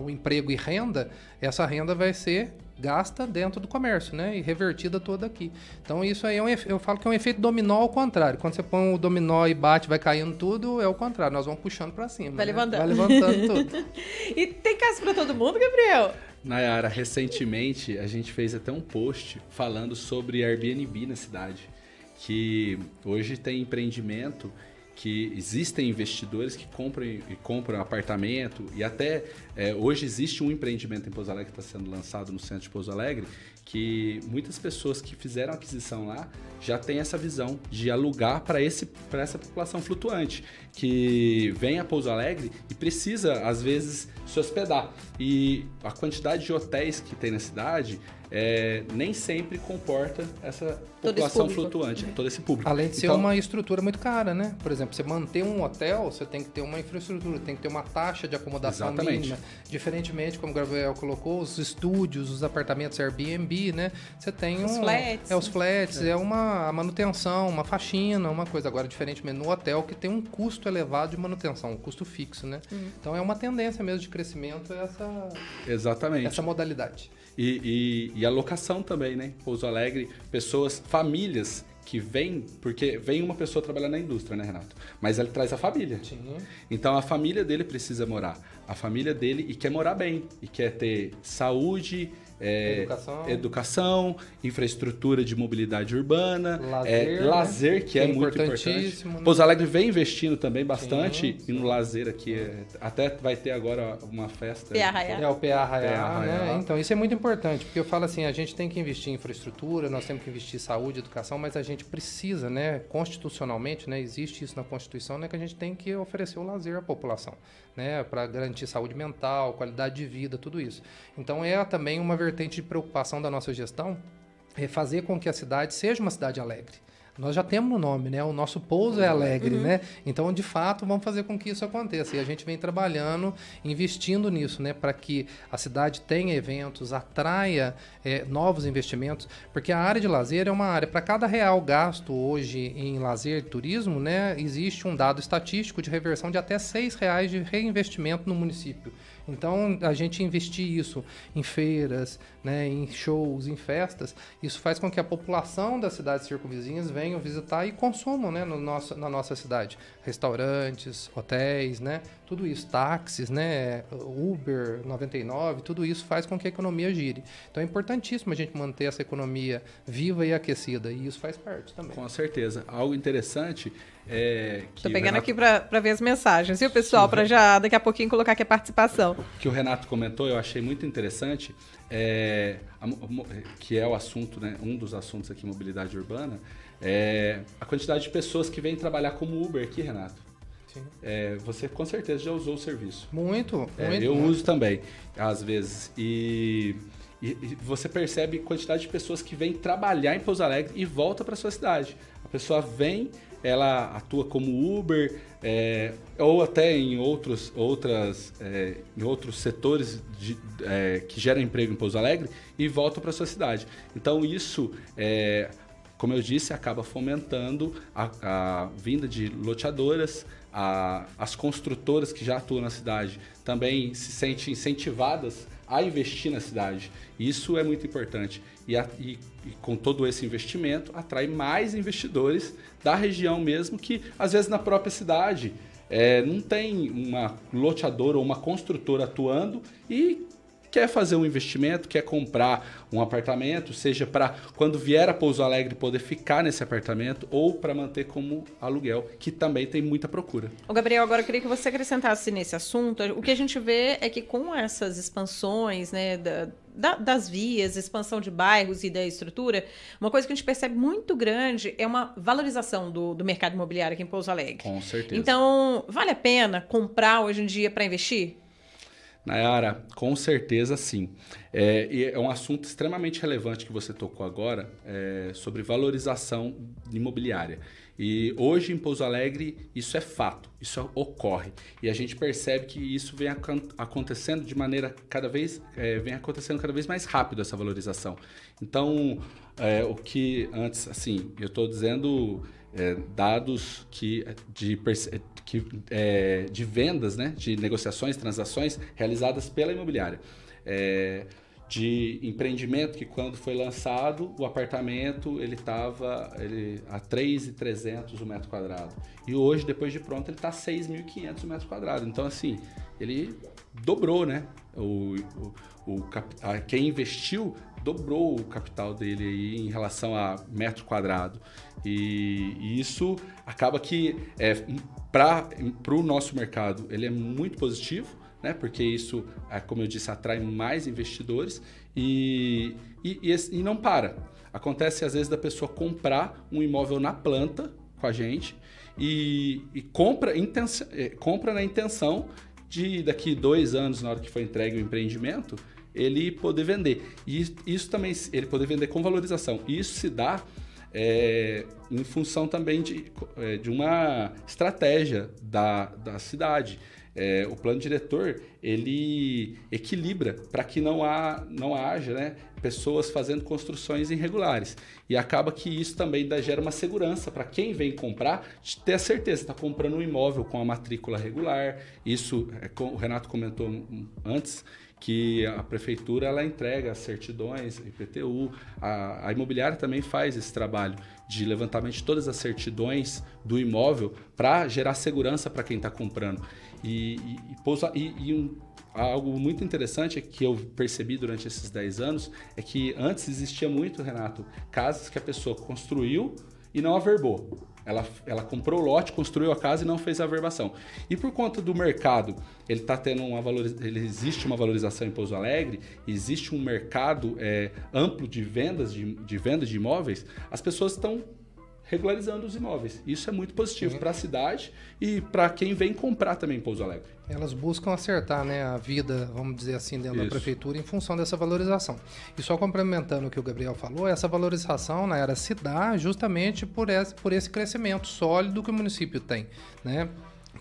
[SPEAKER 2] o emprego e renda, essa renda vai ser gasta dentro do comércio, né? E revertida toda aqui. Então isso aí é um, eu falo que é um efeito dominó ao contrário. Quando você põe o dominó e bate, vai caindo tudo, é o contrário. Nós vamos puxando para cima.
[SPEAKER 1] Vai
[SPEAKER 2] né?
[SPEAKER 1] levantando.
[SPEAKER 2] Vai levantando tudo.
[SPEAKER 1] e tem casa para todo mundo, Gabriel?
[SPEAKER 3] Nayara, recentemente a gente fez até um post falando sobre Airbnb na cidade, que hoje tem empreendimento que existem investidores que compram e compram apartamento e até é, hoje existe um empreendimento em Pouso Alegre que está sendo lançado no centro de Pouso Alegre que muitas pessoas que fizeram aquisição lá já têm essa visão de alugar para esse para essa população flutuante que vem a Pouso Alegre e precisa às vezes se hospedar. E a quantidade de hotéis que tem na cidade é, nem sempre comporta essa população flutuante, todo esse público.
[SPEAKER 2] Além de ser então, uma estrutura muito cara, né? Por exemplo, você manter um hotel, você tem que ter uma infraestrutura, tem que ter uma taxa de acomodação exatamente. mínima. Diferentemente, como o Gabriel colocou, os estúdios, os apartamentos Airbnb, né? Você tem
[SPEAKER 1] os
[SPEAKER 2] um,
[SPEAKER 1] flats.
[SPEAKER 2] É os flats, é. é uma manutenção, uma faxina, uma coisa. Agora, diferentemente no hotel, que tem um custo elevado de manutenção, um custo fixo, né? Uhum. Então é uma tendência mesmo de crescimento essa,
[SPEAKER 3] Exatamente.
[SPEAKER 2] essa modalidade.
[SPEAKER 3] E, e, e, a locação também, né? Pouso Alegre, pessoas, famílias que vêm, porque vem uma pessoa trabalhar na indústria, né, Renato? Mas ele traz a família. Sim. Então a família dele precisa morar. A família dele e quer morar bem, e quer ter saúde, é, educação. educação. infraestrutura de mobilidade urbana, lazer, é, lazer que, que, é, é muito importante. Né? Pouso Alegre vem investindo também bastante sim, sim. no lazer aqui. É, até vai ter agora uma festa.
[SPEAKER 2] PA É o PA Arraial, né? Então, isso é muito importante, porque eu falo assim, a gente tem que investir em infraestrutura, nós temos que investir em saúde, educação, mas a gente precisa, né, constitucionalmente, né, existe isso na Constituição, né, que a gente tem que oferecer o lazer à população, né, para garantir saúde mental, qualidade de vida, tudo isso. Então, é também uma vertente de preocupação da nossa gestão é fazer com que a cidade seja uma cidade alegre. Nós já temos o nome, né? O nosso pouso é alegre, uhum. né? Então, de fato, vamos fazer com que isso aconteça. E a gente vem trabalhando, investindo nisso, né? Para que a cidade tenha eventos, atraia é, novos investimentos, porque a área de lazer é uma área. Para cada real gasto hoje em lazer e turismo, né? Existe um dado estatístico de reversão de até seis reais de reinvestimento no município. Então, a gente investir isso em feiras, né, em shows, em festas, isso faz com que a população das cidades circunvizinhas venham visitar e consumam né, no nosso, na nossa cidade. Restaurantes, hotéis, né, tudo isso, táxis, né, Uber 99, tudo isso faz com que a economia gire. Então é importantíssimo a gente manter essa economia viva e aquecida, e isso faz parte também.
[SPEAKER 3] Com certeza. Algo interessante é,
[SPEAKER 1] Tô pegando Renato... aqui para ver as mensagens, viu, pessoal? Para já daqui a pouquinho colocar aqui a participação.
[SPEAKER 3] Que o Renato comentou, eu achei muito interessante, é, a, que é o assunto, né, um dos assuntos aqui, mobilidade urbana, é a quantidade de pessoas que vêm trabalhar como Uber aqui, Renato. É, você com certeza já usou o serviço.
[SPEAKER 2] Muito,
[SPEAKER 3] é,
[SPEAKER 2] muito.
[SPEAKER 3] Eu muito. uso também, às vezes. E, e, e, você percebe a quantidade de pessoas que vêm trabalhar em Pouso Alegre e volta para sua cidade. A pessoa vem, ela atua como Uber é, ou até em outros, outras, é, em outros setores de, é, que geram emprego em Pouso Alegre e volta para sua cidade. Então isso, é, como eu disse, acaba fomentando a, a vinda de loteadoras, a, as construtoras que já atuam na cidade também se sentem incentivadas a investir na cidade. Isso é muito importante. E, a, e, e, com todo esse investimento, atrai mais investidores da região mesmo, que às vezes na própria cidade é, não tem uma loteadora ou uma construtora atuando e quer fazer um investimento, quer comprar um apartamento, seja para quando vier a Pouso Alegre poder ficar nesse apartamento ou para manter como aluguel, que também tem muita procura.
[SPEAKER 1] O Gabriel, agora eu queria que você acrescentasse nesse assunto. O que a gente vê é que com essas expansões, né, da, da, das vias, expansão de bairros e da estrutura, uma coisa que a gente percebe muito grande é uma valorização do, do mercado imobiliário aqui em Pouso Alegre.
[SPEAKER 3] Com certeza.
[SPEAKER 1] Então, vale a pena comprar hoje em dia para investir?
[SPEAKER 3] Nayara, com certeza sim. É, e é um assunto extremamente relevante que você tocou agora é, sobre valorização imobiliária. E hoje em Pouso Alegre isso é fato, isso ocorre. E a gente percebe que isso vem acontecendo de maneira cada vez, é, vem acontecendo cada vez mais rápido essa valorização. Então, é, o que antes, assim, eu estou dizendo é, dados que de, que, é, de vendas, né, de negociações, transações realizadas pela imobiliária. É, de empreendimento que quando foi lançado, o apartamento ele estava ele, a 3.300 o metro quadrado. E hoje, depois de pronto, ele está a 6.500 o metro quadrado. Então, assim, ele dobrou, né? O, o, o a, quem investiu dobrou o capital dele aí em relação a metro quadrado. E, e isso acaba que, é, para o nosso mercado, ele é muito positivo, né? porque isso, é, como eu disse, atrai mais investidores e, e, e, e não para. Acontece às vezes da pessoa comprar um imóvel na planta com a gente e, e compra, intenção, é, compra na intenção de daqui dois anos, na hora que for entregue o empreendimento, ele poder vender. E isso também, ele poder vender com valorização. E isso se dá é, em função também de, é, de uma estratégia da, da cidade. É, o plano diretor ele equilibra para que não, há, não haja né, pessoas fazendo construções irregulares. E acaba que isso também dá, gera uma segurança para quem vem comprar, ter a certeza, está comprando um imóvel com a matrícula regular. Isso, é, o Renato comentou antes, que a prefeitura ela entrega as certidões, IPTU, a, a imobiliária também faz esse trabalho de levantamento de todas as certidões do imóvel para gerar segurança para quem está comprando. E, e, e, e um, algo muito interessante que eu percebi durante esses 10 anos é que antes existia muito, Renato, casas que a pessoa construiu e não averbou. Ela, ela comprou o lote, construiu a casa e não fez a averbação. E por conta do mercado, ele está tendo uma valorização, ele existe uma valorização em Pouso Alegre, existe um mercado é, amplo de vendas de, de venda de imóveis, as pessoas estão regularizando os imóveis. Isso é muito positivo para a cidade e para quem vem comprar também em Pouso Alegre.
[SPEAKER 2] Elas buscam acertar né, a vida, vamos dizer assim, dentro Isso. da prefeitura em função dessa valorização. E só complementando o que o Gabriel falou, essa valorização na era se dá justamente por esse, por esse crescimento sólido que o município tem. Né?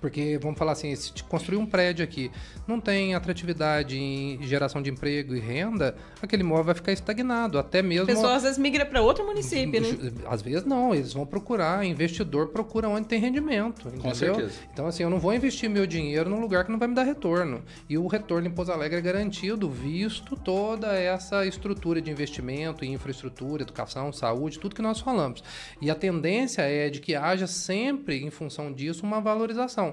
[SPEAKER 2] Porque, vamos falar assim, se construir um prédio aqui não tem atratividade em geração de emprego e renda, aquele imóvel vai ficar estagnado, até mesmo...
[SPEAKER 1] A pessoa às vezes migra para outro município, né?
[SPEAKER 2] Às vezes não, eles vão procurar, investidor procura onde tem rendimento, entendeu? Com certeza. Então, assim, eu não vou investir meu dinheiro num lugar que não vai me dar retorno. E o retorno em Pouso Alegre é garantido, visto toda essa estrutura de investimento em infraestrutura, educação, saúde, tudo que nós falamos. E a tendência é de que haja sempre, em função disso, uma valorização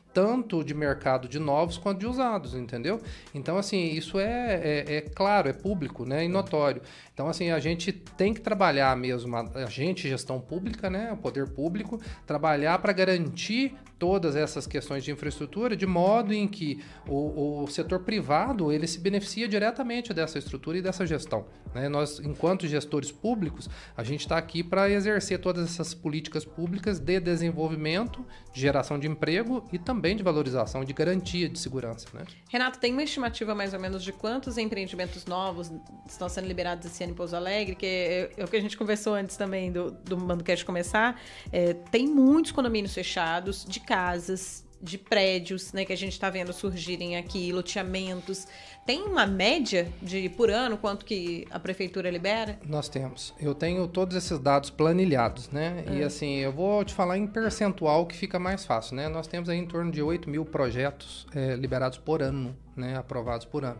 [SPEAKER 2] tanto de mercado de novos quanto de usados, entendeu? Então, assim, isso é, é, é claro, é público, né, e notório. Então, assim, a gente tem que trabalhar mesmo, a gente, gestão pública, né, o poder público, trabalhar para garantir todas essas questões de infraestrutura de modo em que o, o, setor privado ele se beneficia diretamente dessa estrutura e dessa gestão. Né? Nós, enquanto gestores públicos, a gente está aqui para exercer todas essas políticas públicas de desenvolvimento, de geração de emprego e também de valorização, de garantia de segurança. Né?
[SPEAKER 1] Renato, tem uma estimativa mais ou menos de quantos empreendimentos novos estão sendo liberados esse ano em Pouso Alegre? Que é, é o que a gente conversou antes também do, do Mandocast começar. É, tem muitos condomínios fechados de casas, de prédios, né, que a gente está vendo surgirem aqui, loteamentos. Tem uma média de por ano quanto que a prefeitura libera?
[SPEAKER 2] Nós temos. Eu tenho todos esses dados planilhados, né? E ah. assim, eu vou te falar em percentual que fica mais fácil, né? Nós temos aí em torno de 8 mil projetos é, liberados por ano, né? Aprovados por ano.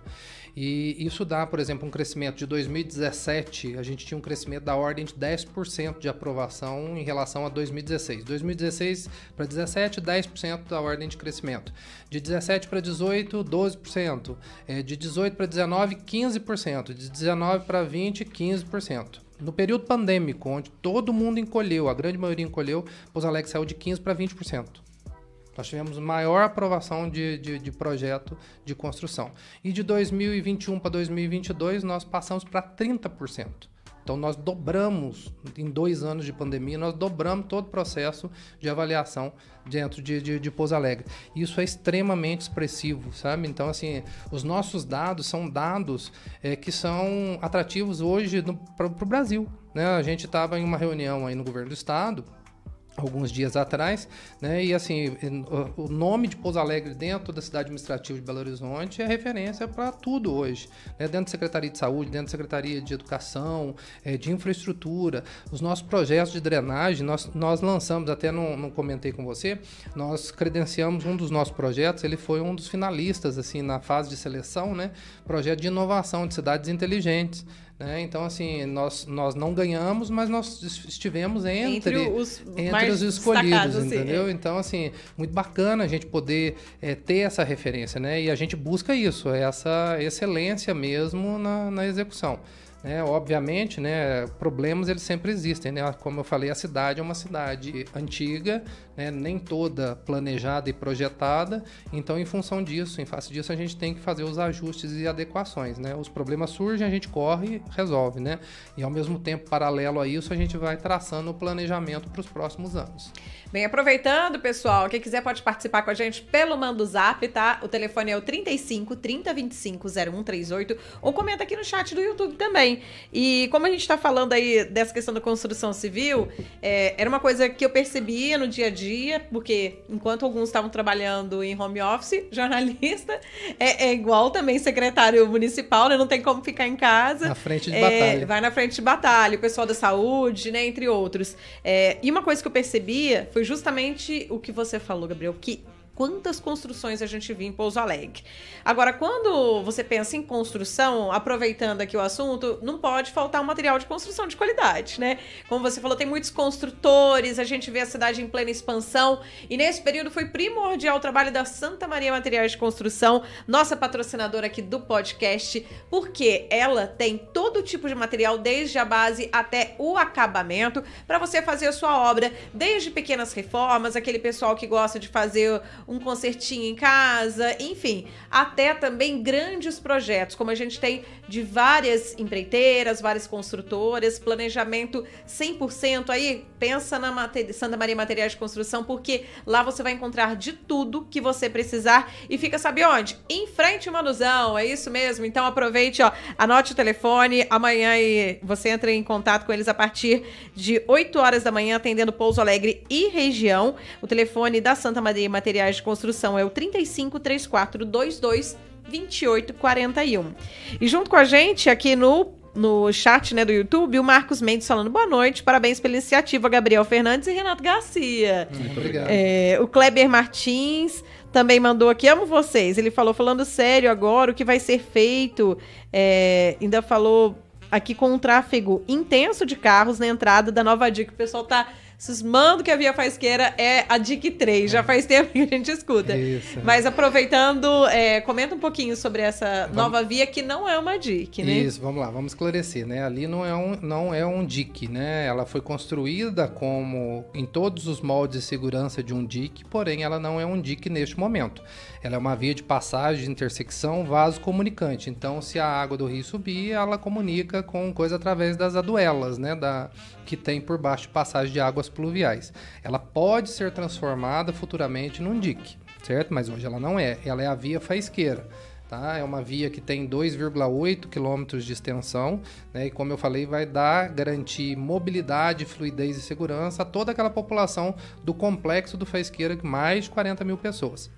[SPEAKER 2] E isso dá, por exemplo, um crescimento de 2017, a gente tinha um crescimento da ordem de 10% de aprovação em relação a 2016. 2016 para 17, 10% da ordem de crescimento. De 17 para 18, 12%. É, de 18 para 19, 15%. De 19 para 20, 15%. No período pandêmico, onde todo mundo encolheu, a grande maioria encolheu, Pouso Alegre saiu de 15% para 20%. Nós tivemos maior aprovação de, de, de, projeto de construção. E de 2021 para 2022, nós passamos para 30%. Então, nós dobramos, em dois anos de pandemia, nós dobramos todo o processo de avaliação dentro de, de, de Pouso Alegre. Isso é extremamente expressivo, sabe? Então, assim, os nossos dados são dados é, que são atrativos hoje para o Brasil. Né? A gente estava em uma reunião aí no governo do estado, alguns dias atrás, né? E assim, o nome de Pouso Alegre dentro da cidade administrativa de Belo Horizonte é referência para tudo hoje, né? Dentro da Secretaria de Saúde, dentro da Secretaria de Educação, é, de Infraestrutura, os nossos projetos de drenagem, nós, nós lançamos, até não, não comentei com você, nós credenciamos um dos nossos projetos, ele foi um dos finalistas, assim, na fase de seleção, né? Projeto de inovação de cidades inteligentes, Né? Então, assim, nós, nós não ganhamos, mas nós estivemos entre, entre os, entre os escolhidos, entendeu? Sim. Então, assim, muito bacana a gente poder é, ter essa referência, né? E a gente busca isso, essa excelência mesmo na, na execução. Né, obviamente, né, problemas eles sempre existem. Né? Como eu falei, a cidade é uma cidade antiga, né, nem toda planejada e projetada. Então, em função disso, em face disso, a gente tem que fazer os ajustes e adequações. Né? Os problemas surgem, a gente corre resolve. Né? E ao mesmo tempo, paralelo a isso, a gente vai traçando o planejamento para os próximos anos.
[SPEAKER 1] Bem, aproveitando, pessoal, quem quiser pode participar com a gente pelo Mando Zap, tá? O telefone é o 35 30 25 0138 ou comenta aqui no chat do YouTube também. E como a gente tá falando aí dessa questão da construção civil, é, era uma coisa que eu percebia no dia a dia, porque enquanto alguns estavam trabalhando em home office, jornalista é, é igual também secretário municipal, né? Não tem como ficar em casa.
[SPEAKER 2] Na frente de é, batalha.
[SPEAKER 1] Vai na frente de batalha, o pessoal da saúde, né? Entre outros. É, e uma coisa que eu percebia foi foi justamente o que você falou, Gabriel, que quantas construções a gente viu em Pouso Alegre. Agora, quando você pensa em construção, aproveitando aqui o assunto, não pode faltar um material de construção de qualidade, né? Como você falou, tem muitos construtores, a gente vê a cidade em plena expansão, e nesse período foi primordial o trabalho da Santa Maria Materiais de Construção, nossa patrocinadora aqui do podcast, porque ela tem todo tipo de material, desde a base até o acabamento, para você fazer a sua obra, desde pequenas reformas, aquele pessoal que gosta de fazer um concertinho em casa, enfim, até também grandes projetos, como a gente tem de várias empreiteiras, várias construtoras, planejamento 100% aí, pensa na Santa Maria Materiais de Construção, porque lá você vai encontrar de tudo que você precisar e fica, sabe onde? Em frente ao Manuzão, é isso mesmo? Então aproveite, ó, anote o telefone, amanhã e você entra em contato com eles a partir de 8 horas da manhã, atendendo Pouso Alegre e região. O telefone da Santa Maria Materiais de Construção é o 35 34 22 2841. E junto com a gente aqui no no chat né, do YouTube, o Marcos Mendes falando boa noite, parabéns pela iniciativa, Gabriel Fernandes e Renato Garcia.
[SPEAKER 2] Muito obrigado.
[SPEAKER 1] É, o Kleber Martins também mandou aqui, amo vocês. Ele falou, falando sério agora, o que vai ser feito. É, ainda falou aqui com um tráfego intenso de carros na entrada da Nova Dica. O pessoal tá cismando que a Via Faisqueira é a DIC 3. Já é. faz tempo que a gente escuta. Isso. Mas aproveitando, é, comenta um pouquinho sobre essa vamos... nova via que não é uma DIC, né?
[SPEAKER 2] Isso, vamos lá, vamos esclarecer, né? Ali não é um, não é um DIC, né? Ela foi construída como em todos os moldes de segurança de um DIC, porém ela não é um DIC neste momento. Ela é uma via de passagem, de intersecção, vaso comunicante. Então, se a água do rio subir, ela comunica com coisa através das aduelas, né? Da, que tem por baixo passagem de águas pluviais. Ela pode ser transformada futuramente num dique, certo? Mas hoje ela não é. Ela é a via faisqueira. Tá? É uma via que tem 2,8 quilômetros de extensão, né? e como eu falei, vai dar, garantir mobilidade, fluidez e segurança a toda aquela população do complexo do Faisqueira, mais de 40 mil pessoas.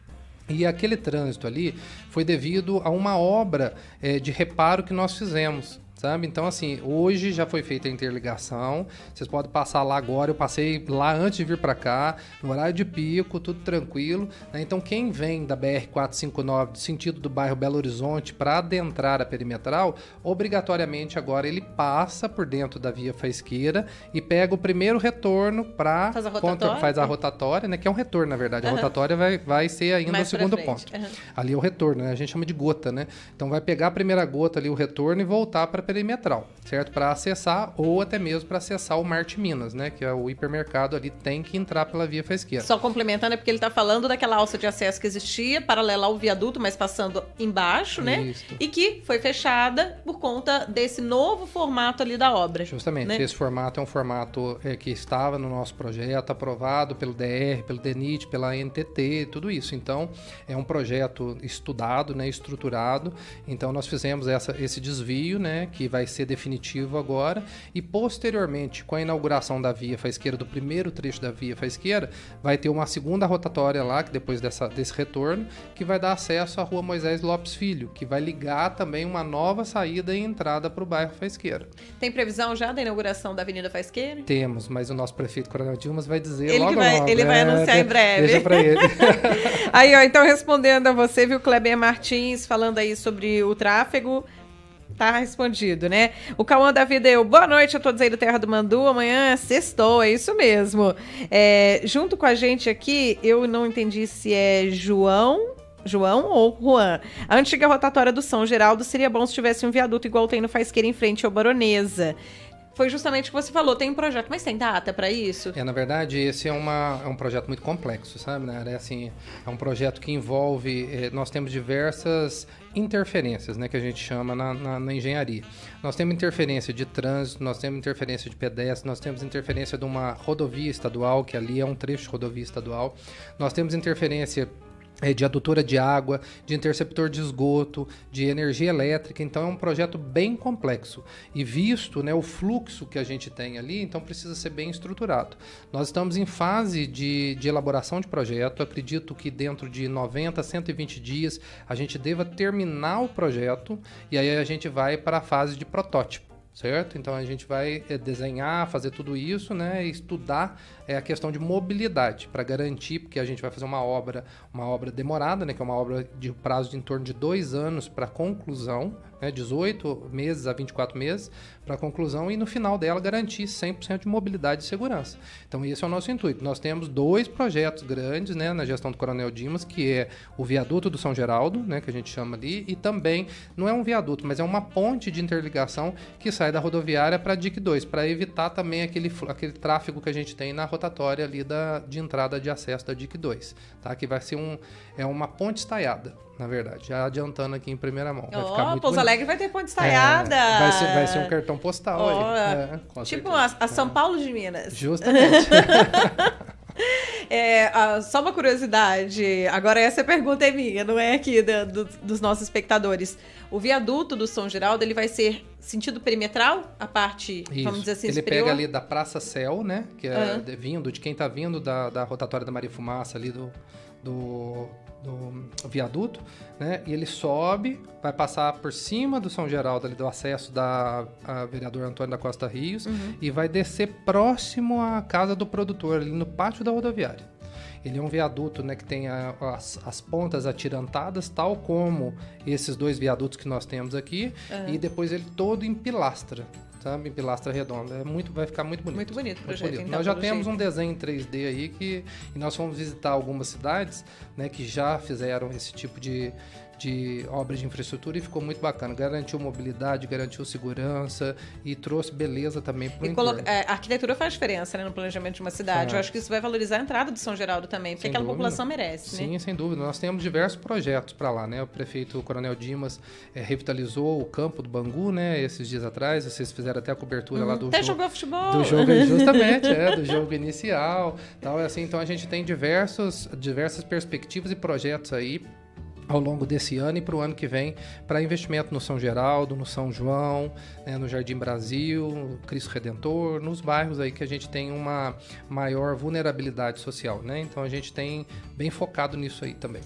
[SPEAKER 2] E aquele trânsito ali foi devido a uma obra é, de reparo que nós fizemos sabe? Então, assim, hoje já foi feita a interligação. Vocês podem passar lá agora. Eu passei lá antes de vir para cá, no horário de pico, tudo tranquilo. Né? Então, quem vem da BR-459, sentido do bairro Belo Horizonte, para adentrar a perimetral, obrigatoriamente agora ele passa por dentro da via faisqueira e pega o primeiro retorno para.
[SPEAKER 1] Faz a rotatória?
[SPEAKER 2] faz a rotatória, né? Que é um retorno, na verdade. Uhum. A rotatória vai, vai ser ainda Mais o segundo ponto. Uhum. Ali é o retorno, né? A gente chama de gota, né? Então, vai pegar a primeira gota ali, o retorno, e voltar para a perimetral, certo? Para acessar ou até mesmo para acessar o Marte Minas, né? Que é o hipermercado ali, tem que entrar pela via Faisqueira.
[SPEAKER 1] Só complementando, é porque ele está falando daquela alça de acesso que existia, paralela ao viaduto, mas passando embaixo, né? Isso. E que foi fechada por conta desse novo formato ali da obra.
[SPEAKER 2] Justamente, né? esse formato é um formato é, que estava no nosso projeto, aprovado pelo DR, pelo DENIT, pela NTT, tudo isso. Então, é um projeto estudado, né? Estruturado. Então, nós fizemos essa, esse desvio, né? Que vai ser definitivo agora, e posteriormente, com a inauguração da via faisqueira, do primeiro trecho da via faisqueira, vai ter uma segunda rotatória lá, que depois dessa, desse retorno, que vai dar acesso à rua Moisés Lopes Filho, que vai ligar também uma nova saída e entrada para o bairro Faisqueira.
[SPEAKER 1] Tem previsão já da inauguração da Avenida Faisqueira?
[SPEAKER 2] Temos, mas o nosso prefeito Coronel Dilmas vai dizer
[SPEAKER 1] ele
[SPEAKER 2] logo,
[SPEAKER 1] vai,
[SPEAKER 2] logo.
[SPEAKER 1] Ele é, vai anunciar em breve.
[SPEAKER 2] Deixa para ele.
[SPEAKER 1] aí, ó, então respondendo a você, viu, Kleber Martins, falando aí sobre o tráfego Tá respondido, né? O Cauã da Vida eu, boa noite a todos aí do Terra do Mandu. Amanhã sextou, é isso mesmo. É, junto com a gente aqui, eu não entendi se é João João ou Juan. A antiga rotatória do São Geraldo seria bom se tivesse um viaduto igual tem no Faisqueira em frente ao Baronesa. Foi justamente o que você falou, tem um projeto, mas tem data para isso?
[SPEAKER 2] É, na verdade, esse é, uma, é um projeto muito complexo, sabe, né? É, assim, é um projeto que envolve, é, nós temos diversas interferências, né, que a gente chama na, na, na, engenharia. Nós temos interferência de trânsito, nós temos interferência de pedestre, nós temos interferência de uma rodovia estadual, que ali é um trecho de rodovia estadual, nós temos interferência de adutora de água, de interceptor de esgoto, de energia elétrica. Então é um projeto bem complexo. E visto né, o fluxo que a gente tem ali, então precisa ser bem estruturado. Nós estamos em fase de, de elaboração de projeto. Acredito que dentro de 90 a 120 dias a gente deva terminar o projeto e aí a gente vai para a fase de protótipo certo? Então a gente vai é, desenhar, fazer tudo isso, né? Estudar é, a questão de mobilidade para garantir, porque a gente vai fazer uma obra, uma obra demorada, né? Que é uma obra de prazo de em torno de dois anos para conclusão, né? 18 meses a 24 meses para conclusão e no final dela garantir 100% de mobilidade e segurança. Então esse é o nosso intuito. Nós temos dois projetos grandes, né? Na gestão do Coronel Dimas, que é o viaduto do São Geraldo, né? Que a gente chama ali, e também não é um viaduto, mas é uma ponte de interligação que sai da rodoviária para a DIC 2, para evitar também aquele, aquele tráfego que a gente tem na rotatória ali da, de entrada de acesso da DIC 2, tá? Que vai ser um, é uma ponte estaiada, na verdade. Já adiantando aqui em primeira mão.
[SPEAKER 1] Vai oh, ficar muito Pouso Alegre vai ter ponte estaiada. É,
[SPEAKER 2] vai, ser, vai ser um cartão postal oh, aí.
[SPEAKER 1] É, tipo a, a, São Paulo de Minas.
[SPEAKER 2] Justamente.
[SPEAKER 1] É, uh, só uma curiosidade, agora essa pergunta é minha, não é aqui da, do, dos nossos espectadores. O viaduto do São Geraldo, ele vai ser sentido perimetral? A parte, Isso. vamos dizer assim,
[SPEAKER 2] Ele
[SPEAKER 1] superior?
[SPEAKER 2] pega ali da Praça Céu, né? Que é uhum. vindo, de quem está vindo da, da rotatória da Maria Fumaça ali do, do do viaduto, né? E ele sobe, vai passar por cima do São Geraldo, ali do acesso da vereador Antônio da Costa Rios, uhum. e vai descer próximo à casa do produtor, ali no pátio da rodoviária. Ele é um viaduto né, que tem a, as, as, pontas atirantadas, tal como esses dois viadutos que nós temos aqui, uhum. e depois ele todo em pilastra sabe? Em pilastra redonda. É muito, vai ficar muito bonito.
[SPEAKER 1] Muito bonito o projeto. Bonito.
[SPEAKER 2] Então, nós já temos jeito. um desenho em 3D aí que e nós fomos visitar algumas cidades, né, que já fizeram esse tipo de, de obras de infraestrutura e ficou muito bacana. Garantiu mobilidade, garantiu segurança e trouxe beleza também para o
[SPEAKER 1] entorno. É, a arquitetura faz diferença né, no planejamento de uma cidade. Eu acho que isso vai valorizar a entrada de São Geraldo também, porque sem aquela dúvida. população merece.
[SPEAKER 2] Sim,
[SPEAKER 1] né?
[SPEAKER 2] sem dúvida. Nós temos diversos projetos para lá. Né? O prefeito Coronel Dimas é, revitalizou o campo do Bangu né, esses dias atrás. Vocês fizeram até a cobertura
[SPEAKER 1] uhum.
[SPEAKER 2] lá do
[SPEAKER 1] até
[SPEAKER 2] jogo.
[SPEAKER 1] jogou futebol.
[SPEAKER 2] Do jogo, justamente, é, do jogo inicial. Tal, assim, então a gente tem diversos, diversas perspectivas e projetos aí ao longo desse ano e para o ano que vem para investimento no São Geraldo, no São João, né, no Jardim Brasil, no Cristo Redentor, nos bairros aí que a gente tem uma maior vulnerabilidade social, né? Então a gente tem bem focado nisso aí também.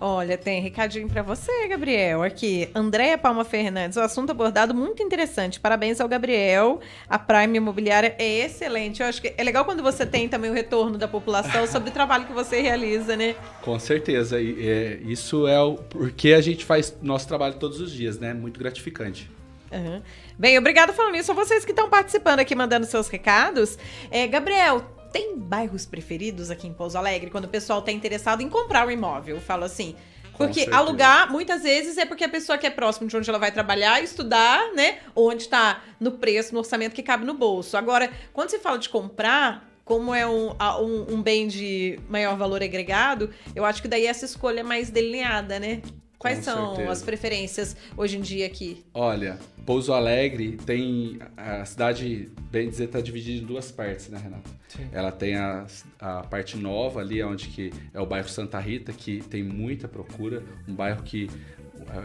[SPEAKER 1] Olha, tem recadinho para você, Gabriel. Aqui, Andréia Palma Fernandes. O assunto abordado muito interessante. Parabéns ao Gabriel. A Prime Imobiliária é excelente. Eu acho que é legal quando você tem também o retorno da população sobre o trabalho que você realiza, né?
[SPEAKER 3] Com certeza. E, é, isso é o porque a gente faz nosso trabalho todos os dias, né? Muito gratificante.
[SPEAKER 1] Uhum. Bem, obrigado falando isso a vocês que estão participando aqui, mandando seus recados. É, Gabriel, tem bairros preferidos aqui em Pouso Alegre quando o pessoal está interessado em comprar um imóvel? Eu falo assim. Porque alugar, muitas vezes, é porque a pessoa que é próximo de onde ela vai trabalhar, estudar, né? Onde está no preço, no orçamento que cabe no bolso. Agora, quando se fala de comprar, como é um, um, um bem de maior valor agregado, eu acho que daí essa escolha é mais delineada, né? Quais Com são certeza. as preferências hoje em dia aqui?
[SPEAKER 3] Olha, Pouso Alegre tem. A cidade, bem dizer, está dividida em duas partes, né, Renato? Sim. Ela tem a, a parte nova ali, onde que é o bairro Santa Rita, que tem muita procura, um bairro que.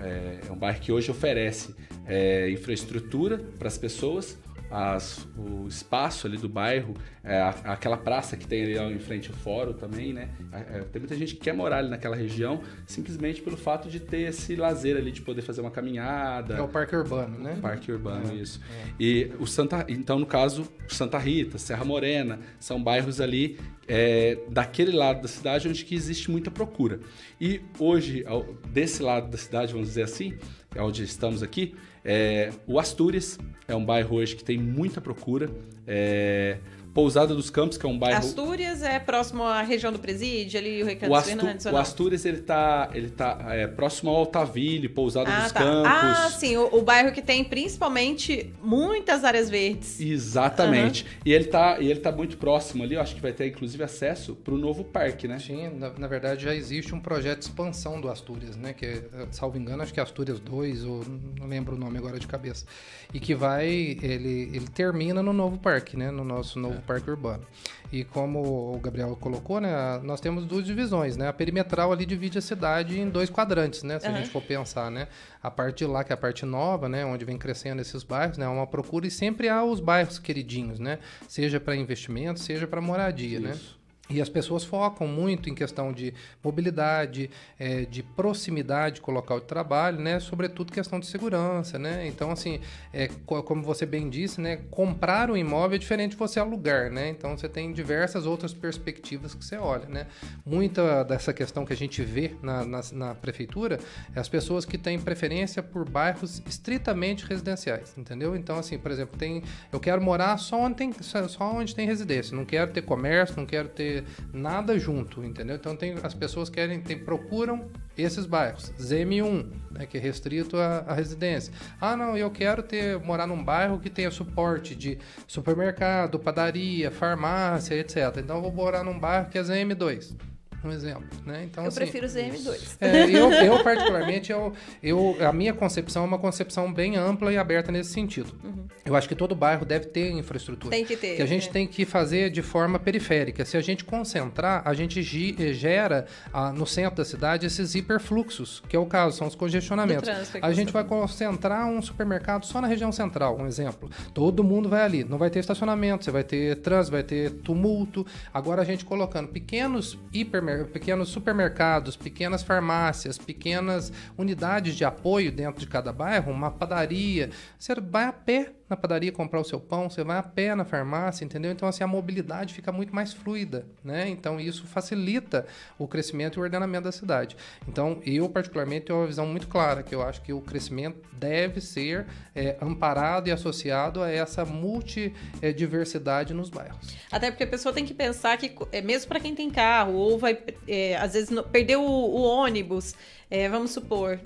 [SPEAKER 3] É, é um bairro que hoje oferece é, infraestrutura para as pessoas, as, o espaço ali do bairro, é, aquela praça que tem ali em frente ao fórum também, né? É, tem muita gente que quer morar ali naquela região simplesmente pelo fato de ter esse lazer ali, de poder fazer uma caminhada.
[SPEAKER 2] É o parque urbano, né?
[SPEAKER 3] Parque urbano, é, isso. É. E o Santa, então no caso, Santa Rita, Serra Morena, são bairros ali é, daquele lado da cidade onde que existe muita procura. E hoje, desse lado da cidade, vamos dizer assim, onde estamos aqui, é, o Astúrias é um bairro hoje que tem muita procura. É, Pousada dos Campos, que é um bairro.
[SPEAKER 1] Astúrias é próximo à região do Presídio, ali o Recanto
[SPEAKER 3] o, Astu... o Astúrias ele tá, ele tá é, próximo ao Altaville, Pousada ah, dos tá. Campos.
[SPEAKER 1] Ah, sim, o, o, bairro que tem principalmente muitas áreas verdes.
[SPEAKER 3] Exatamente. Uhum. E ele tá, e ele tá muito próximo ali, eu acho que vai ter inclusive acesso para o novo parque, né?
[SPEAKER 2] Sim, na, na, verdade já existe um projeto de expansão do Astúrias, né? Que, salvo engano, acho que é Astúrias 2, ou não lembro o nome agora de cabeça. E que vai, ele, ele termina no novo parque, né? No nosso novo é parque urbano. E como o Gabriel colocou, né, nós temos duas divisões, né? A perimetral ali divide a cidade em dois quadrantes, né? Se uhum. a gente for pensar, né? A parte de lá, que é a parte nova, né? Onde vem crescendo esses bairros, né? Uma procura e sempre há os bairros queridinhos, né? Seja para investimento, seja para moradia, né? Isso. né? E as pessoas focam muito em questão de mobilidade, é, de proximidade com o local de trabalho, né? Sobretudo questão de segurança, né? Então, assim, é, como você bem disse, né? Comprar um imóvel é diferente de você alugar, né? Então, você tem diversas outras perspectivas que você olha, né? Muita dessa questão que a gente vê na, na, na prefeitura é as pessoas que têm preferência por bairros estritamente residenciais, entendeu? Então, assim, por exemplo, tem, eu quero morar só onde tem, só onde tem residência, não quero ter comércio, não quero ter nada junto, entendeu? Então tem as pessoas querem tem, procuram esses bairros. ZM1, né, que é restrito à, residência. Ah, não, eu quero ter morar num bairro que tenha suporte de supermercado, padaria, farmácia, etc. Então eu vou morar num bairro que é ZM2 um exemplo, né?
[SPEAKER 1] Então, eu assim, prefiro ZM2.
[SPEAKER 2] É, eu, eu, particularmente, eu, eu, a minha concepção é uma concepção bem ampla e aberta nesse sentido. Uhum. Eu acho que todo bairro deve ter infraestrutura.
[SPEAKER 1] Tem que ter.
[SPEAKER 2] Que a gente
[SPEAKER 1] é.
[SPEAKER 2] tem que fazer de forma periférica. Se a gente concentrar, a gente eh, gera ah, no centro da cidade esses hiperfluxos, que é o caso, são os congestionamentos. A gente vai concentrar um supermercado só na região central, um exemplo. Todo mundo vai ali, não vai ter estacionamento, você vai ter trânsito, vai ter tumulto. Agora a gente colocando pequenos hipermercados pequenos supermercados, pequenas farmácias, pequenas unidades de apoio dentro de cada bairro, uma padaria. Você vai a pé na padaria comprar o seu pão, você vai a pé na farmácia, entendeu? Então, assim, a mobilidade fica muito mais fluida, né? Então, isso facilita o crescimento e o ordenamento da cidade. Então, eu, particularmente, tenho uma visão muito clara, que eu acho que o crescimento deve ser é, amparado e associado a essa multidiversidade nos bairros.
[SPEAKER 1] Até porque a pessoa tem que pensar que, é, mesmo para quem tem carro, ou vai, é, às vezes, perder o, o ônibus, é, vamos supor,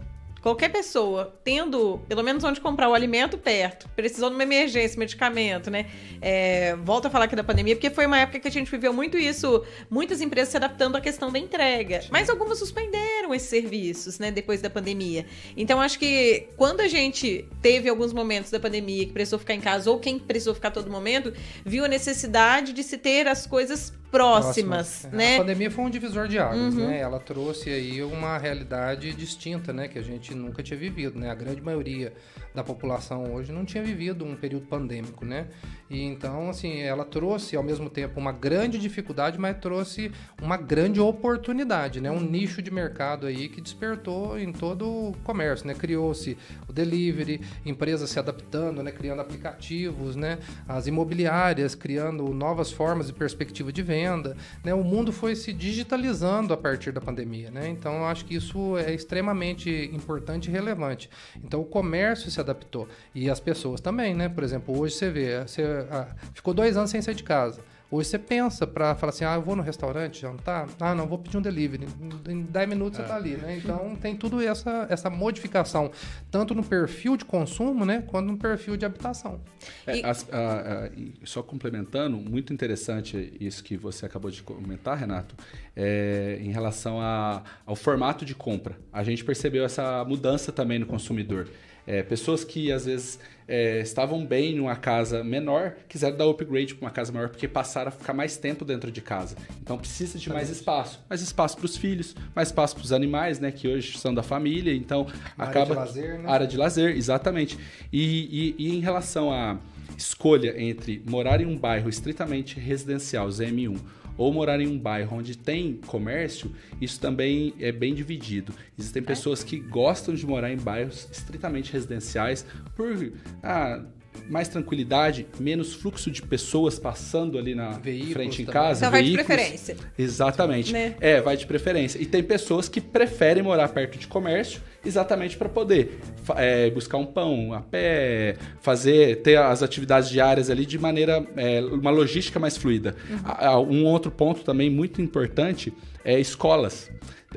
[SPEAKER 1] Qualquer pessoa tendo pelo menos onde comprar o alimento perto, precisando de uma emergência, medicamento, né? É, volto a falar aqui da pandemia, porque foi uma época que a gente viveu muito isso, muitas empresas se adaptando à questão da entrega. Mas algumas suspenderam esses serviços, né, depois da pandemia. Então, acho que quando a gente teve alguns momentos da pandemia que precisou ficar em casa, ou quem precisou ficar todo momento, viu a necessidade de se ter as coisas próximas, Próxima. né?
[SPEAKER 2] A pandemia foi um divisor de águas, uhum. né? Ela trouxe aí uma realidade distinta, né? Que a gente nunca tinha vivido, né? A grande maioria da população hoje não tinha vivido um período pandêmico, né? E então, assim, ela trouxe ao mesmo tempo uma grande dificuldade, mas trouxe uma grande oportunidade, né? Um nicho de mercado aí que despertou em todo o comércio, né? Criou-se o delivery, empresas se adaptando, né? Criando aplicativos, né? As imobiliárias criando novas formas e perspectiva de venda, né? O mundo foi se digitalizando a partir da pandemia, né? Então, eu acho que isso é extremamente importante e relevante. Então, o comércio se adaptou e as pessoas também, né? Por exemplo, hoje você vê, você ah, ficou dois anos sem sair de casa. Hoje você pensa para falar assim, ah, eu vou no restaurante jantar, ah, não, vou pedir um delivery. Em 10 minutos é. você tá ali, né? Então tem tudo essa, essa modificação, tanto no perfil de consumo, né, quanto no perfil de habitação.
[SPEAKER 3] É, as, a, a, só complementando, muito interessante isso que você acabou de comentar, Renato, é, em relação a, ao formato de compra. A gente percebeu essa mudança também no consumidor. É, pessoas que às vezes é, estavam bem numa casa menor, quiseram dar upgrade para uma casa maior porque passaram a ficar mais tempo dentro de casa. Então precisa de mais espaço, mais espaço para os filhos, mais espaço para os animais, né, que hoje são da família. Então acaba
[SPEAKER 2] área de lazer, né?
[SPEAKER 3] área de lazer, exatamente. E, e, e em relação à escolha entre morar em um bairro estritamente residencial, ZM1, ou morar em um bairro onde tem comércio, isso também é bem dividido. Existem é. pessoas que gostam de morar em bairros estritamente residenciais por ah, mais tranquilidade, menos fluxo de pessoas passando ali na veículos frente em casa.
[SPEAKER 1] Então vai de preferência.
[SPEAKER 3] Exatamente. Né? É, vai de preferência. E tem pessoas que preferem morar perto de comércio exatamente para poder é, buscar um pão a pé, fazer, ter as atividades diárias ali de maneira, é, uma logística mais fluida. Uhum. Um outro ponto também muito importante é escolas.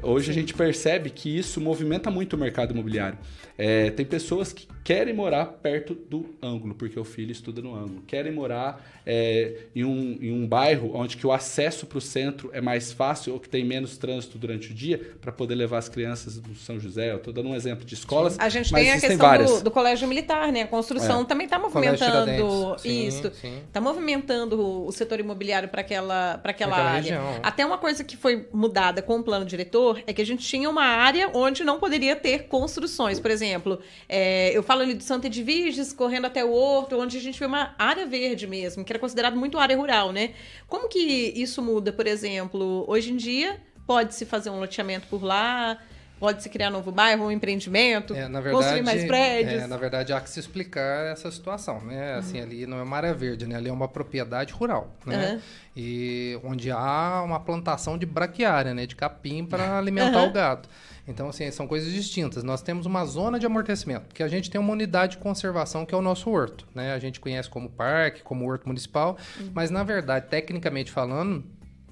[SPEAKER 3] Hoje Sim. a gente percebe que isso movimenta muito o mercado imobiliário. É, tem pessoas que querem morar perto do ângulo, porque o filho estuda no ângulo. Querem morar é, em, um, em um bairro onde que o acesso para o centro é mais fácil ou que tem menos trânsito durante o dia para poder levar as crianças do São José. Eu estou dando um exemplo de escolas.
[SPEAKER 1] A gente tem a questão do, do, colégio militar, né? A construção é. também está movimentando sim, isso. Está movimentando o setor imobiliário para aquela, pra aquela, aquela área. Região. Até uma coisa que foi mudada com o plano diretor é que a gente tinha uma área onde não poderia ter construções. Por exemplo, exemplo, é, eu falo ali do Santa Edviges, correndo até o Horto, onde a gente vê uma área verde mesmo, que era considerado muito área rural, né? Como que isso muda, por exemplo? Hoje em dia, pode-se fazer um loteamento por lá, pode-se criar um novo bairro, um empreendimento, é, verdade, construir mais prédios.
[SPEAKER 2] É, na verdade, há que se explicar essa situação, né? Assim, uhum. ali não é uma área verde, né? Ali é uma propriedade rural, né? Uhum. E onde há uma plantação de braquiária, né? De capim para alimentar uhum. o gado. Então, assim, são coisas distintas. Nós temos uma zona de amortecimento, porque a gente tem uma unidade de conservação que é o nosso horto, né? A gente conhece como parque, como horto municipal, uhum. mas na verdade, tecnicamente falando,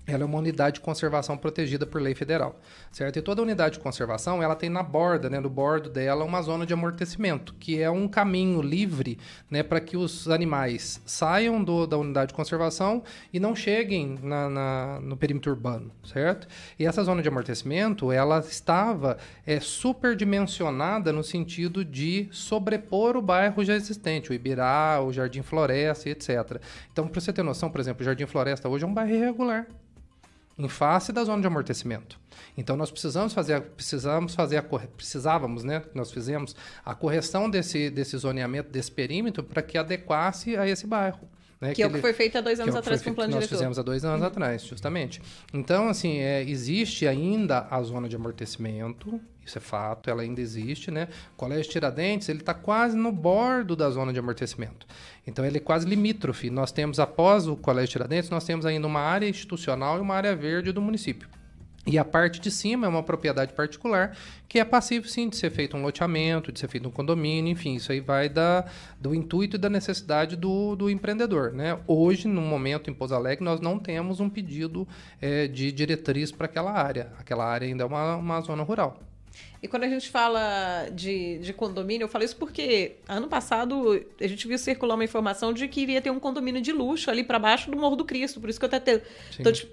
[SPEAKER 2] ela é uma unidade de conservação protegida por lei federal, certo? E toda unidade de conservação, ela tem na borda, né, no bordo dela, uma zona de amortecimento, que é um caminho livre, né, para que os animais saiam do, da unidade de conservação e não cheguem na, na, no perímetro urbano, certo? E essa zona de amortecimento, ela estava é, superdimensionada no sentido de sobrepor o bairro já existente, o Ibirá, o Jardim Floresta, etc. Então, para você ter noção, por exemplo, o Jardim Floresta hoje é um bairro irregular, em face da zona de amortecimento. Então nós precisamos fazer, precisamos fazer a precisávamos, né? Nós fizemos a correção desse, desse zoneamento, desse perímetro, para que adequasse a esse bairro.
[SPEAKER 1] Né, que, que, é o que foi feito há dois anos atrás com o plano
[SPEAKER 2] nós
[SPEAKER 1] diretor.
[SPEAKER 2] Nós fizemos há dois anos uhum. atrás, justamente. Então, assim, é, existe ainda a zona de amortecimento, isso é fato, ela ainda existe, né? O Colégio Tiradentes, ele está quase no bordo da zona de amortecimento. Então, ele é quase limítrofe. Nós temos, após o Colégio Tiradentes, nós temos ainda uma área institucional e uma área verde do município. E a parte de cima é uma propriedade particular que é passível, sim, de ser feito um loteamento, de ser feito um condomínio, enfim, isso aí vai da, do intuito e da necessidade do, do empreendedor. Né? Hoje, no momento em Pouso Alegre, nós não temos um pedido é, de diretriz para aquela área. Aquela área ainda é uma, uma zona rural.
[SPEAKER 1] E quando a gente fala de, de condomínio, eu falo isso porque ano passado a gente viu circular uma informação de que iria ter um condomínio de luxo ali para baixo do Morro do Cristo. Por isso que eu até estou te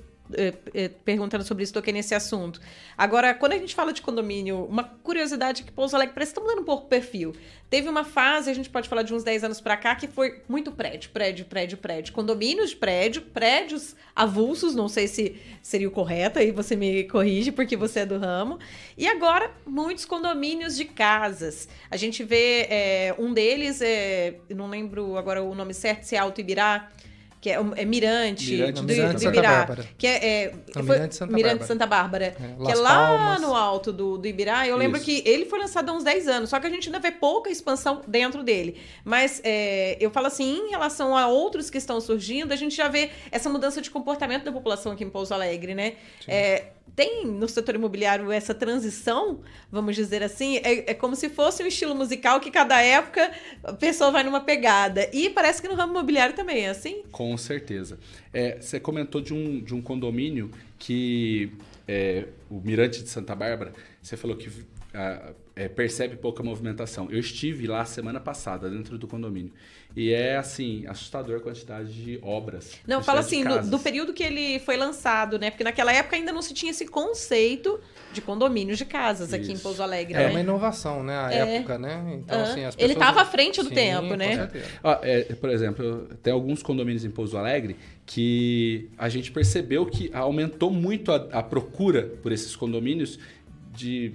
[SPEAKER 1] perguntando sobre isso, toquei nesse assunto. Agora, quando a gente fala de condomínio, uma curiosidade que Pouso Alegre parece que está mudando um pouco o perfil. Teve uma fase, a gente pode falar de uns 10 anos para cá, que foi muito prédio, prédio, prédio, prédio. Condomínios de prédio, prédios avulsos, não sei se seria o correto, aí você me corrige, porque você é do ramo. E agora, muitos condomínios de casas. A gente vê é, um deles, é, não lembro agora o nome certo, se é Alto Ibirá, que é, é Mirante,
[SPEAKER 2] Mirante do, Mirante, do Ibirá,
[SPEAKER 1] que é, é Não, Mirante Santa Mirante Bárbara, Santa Bárbara é, que é lá Palmas. no alto do, do Ibirá. Eu lembro Isso. que ele foi lançado há uns 10 anos, só que a gente ainda vê pouca expansão dentro dele. Mas é, eu falo assim, em relação a outros que estão surgindo, a gente já vê essa mudança de comportamento da população aqui em Pouso Alegre, né? É, tem no setor imobiliário essa transição, vamos dizer assim, é, é, como se fosse um estilo musical que cada época a pessoa vai numa pegada. E parece que no ramo imobiliário também é assim?
[SPEAKER 3] Com certeza. É, você comentou de um, de um condomínio que é, o Mirante de Santa Bárbara, você falou que a, é, percebe pouca movimentação. Eu estive lá semana passada, dentro do condomínio. E é, assim, assustador a quantidade de obras.
[SPEAKER 1] Não, fala assim, do, do, período que ele foi lançado, né? Porque naquela época ainda não se tinha esse conceito de condomínios de casas Isso. aqui em Pouso Alegre.
[SPEAKER 2] É né? uma inovação, né? A é. época, né?
[SPEAKER 1] Então, assim, as pessoas... Ele estava à frente do Sim, tempo, né?
[SPEAKER 3] Ah, é, por exemplo, tem alguns condomínios em Pouso Alegre que a gente percebeu que aumentou muito a, a procura por esses condomínios de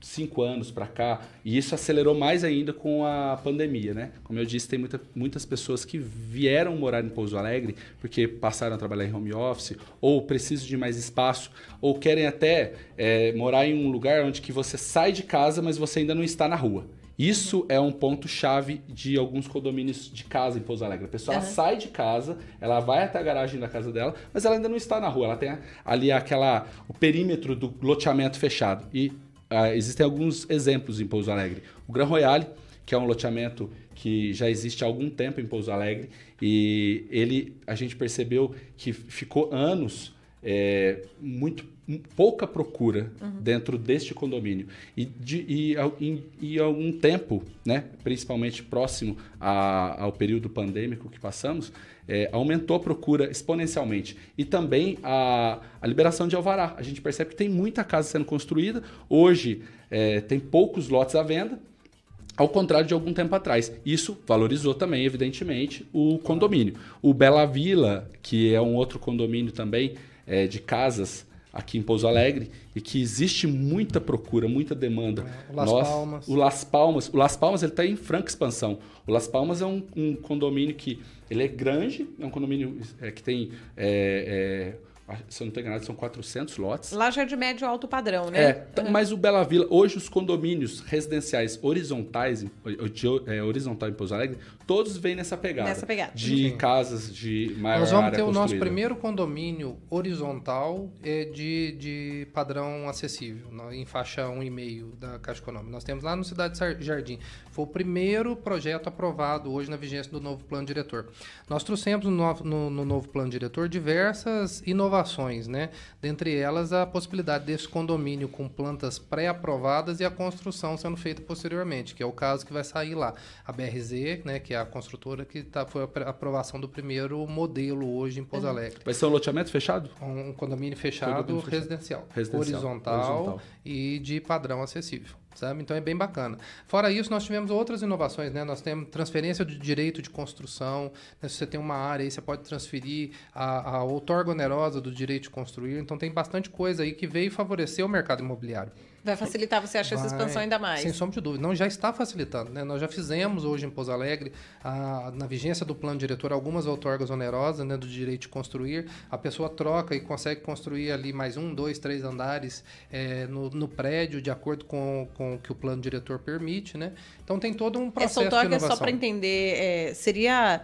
[SPEAKER 3] cinco anos para cá, e isso acelerou mais ainda com a pandemia, né? Como eu disse, tem muita, muitas pessoas que vieram morar em Pouso Alegre porque passaram a trabalhar em home office, ou precisam de mais espaço, ou querem até é, morar em um lugar onde que você sai de casa, mas você ainda não está na rua. Isso é um ponto-chave de alguns condomínios de casa em Pouso Alegre. A pessoa uhum. sai de casa, ela vai até a garagem da casa dela, mas ela ainda não está na rua. Ela tem ali aquela, o perímetro do loteamento fechado. E ah, existem alguns exemplos em Pouso Alegre. O Gran Royale, que é um loteamento que já existe há algum tempo em Pouso Alegre e ele a gente percebeu que ficou anos é, muito pouca procura uhum. dentro deste condomínio e, de, e, e, e algum tempo, né, principalmente próximo a, ao período pandêmico que passamos, é, aumentou a procura exponencialmente e também a, a liberação de alvará. A gente percebe que tem muita casa sendo construída. Hoje é, tem poucos lotes à venda ao contrário de algum tempo atrás. Isso valorizou também, evidentemente, o condomínio. O Bela Vila, que é um outro condomínio também é, de casas aqui em Pouso Alegre e que existe muita procura, muita demanda.
[SPEAKER 2] É, o Las Nós, Palmas.
[SPEAKER 3] O Las Palmas, o Las Palmas ele está em franca expansão. O Las Palmas é um, um, condomínio que ele é grande, é um condomínio é, que tem é, é se eu não estou enganado, são 400 lotes.
[SPEAKER 1] Lá já é de médio alto padrão, né?
[SPEAKER 3] É, uhum. mas o Bela Vila, hoje os condomínios residenciais horizontais, de, é, horizontal em Pouso Alegre, todos vêm nessa pegada.
[SPEAKER 1] Nessa pegada.
[SPEAKER 3] De Sim. casas de maior
[SPEAKER 2] Nós vamos ter
[SPEAKER 3] o
[SPEAKER 2] nosso primeiro condomínio horizontal é de, de padrão acessível, em faixa 1,5 da Caixa Econômica. Nós temos lá no Cidade Jardim. Foi o primeiro projeto aprovado hoje na vigência do novo plano diretor. Nós trouxemos no novo, no, no novo plano diretor diversas inovações, né? Dentre elas, a possibilidade desse condomínio com plantas pré-aprovadas e a construção sendo feita posteriormente, que é o caso que vai sair lá. A BRZ, né, que é a construtora que tá, foi a aprovação do primeiro modelo hoje em Pouso uhum. Alegre.
[SPEAKER 3] Vai ser um loteamento fechado?
[SPEAKER 2] Um condomínio fechado, condomínio fechado. Residencial, residencial, horizontal, horizontal e de padrão acessível sabe? Então é bem bacana. Fora isso, nós tivemos outras inovações, né? Nós temos transferência de direito de construção. Né? Se você tem uma área aí, você pode transferir a, a outorga onerosa do direito de construir. Então tem bastante coisa aí que veio favorecer o mercado imobiliário.
[SPEAKER 1] Vai facilitar, você acha, Vai, essa expansão ainda mais?
[SPEAKER 2] Sem sombra de dúvida. Não, já está facilitando. Né? Nós já fizemos hoje em Pouso Alegre, a, na vigência do plano diretor, algumas outorgas onerosas né, do direito de construir. A pessoa troca e consegue construir ali mais um, dois, três andares é, no, no, prédio, de acordo com, com o que o plano diretor permite. Né? Então tem todo um processo Essa outorga,
[SPEAKER 1] só para entender, é, seria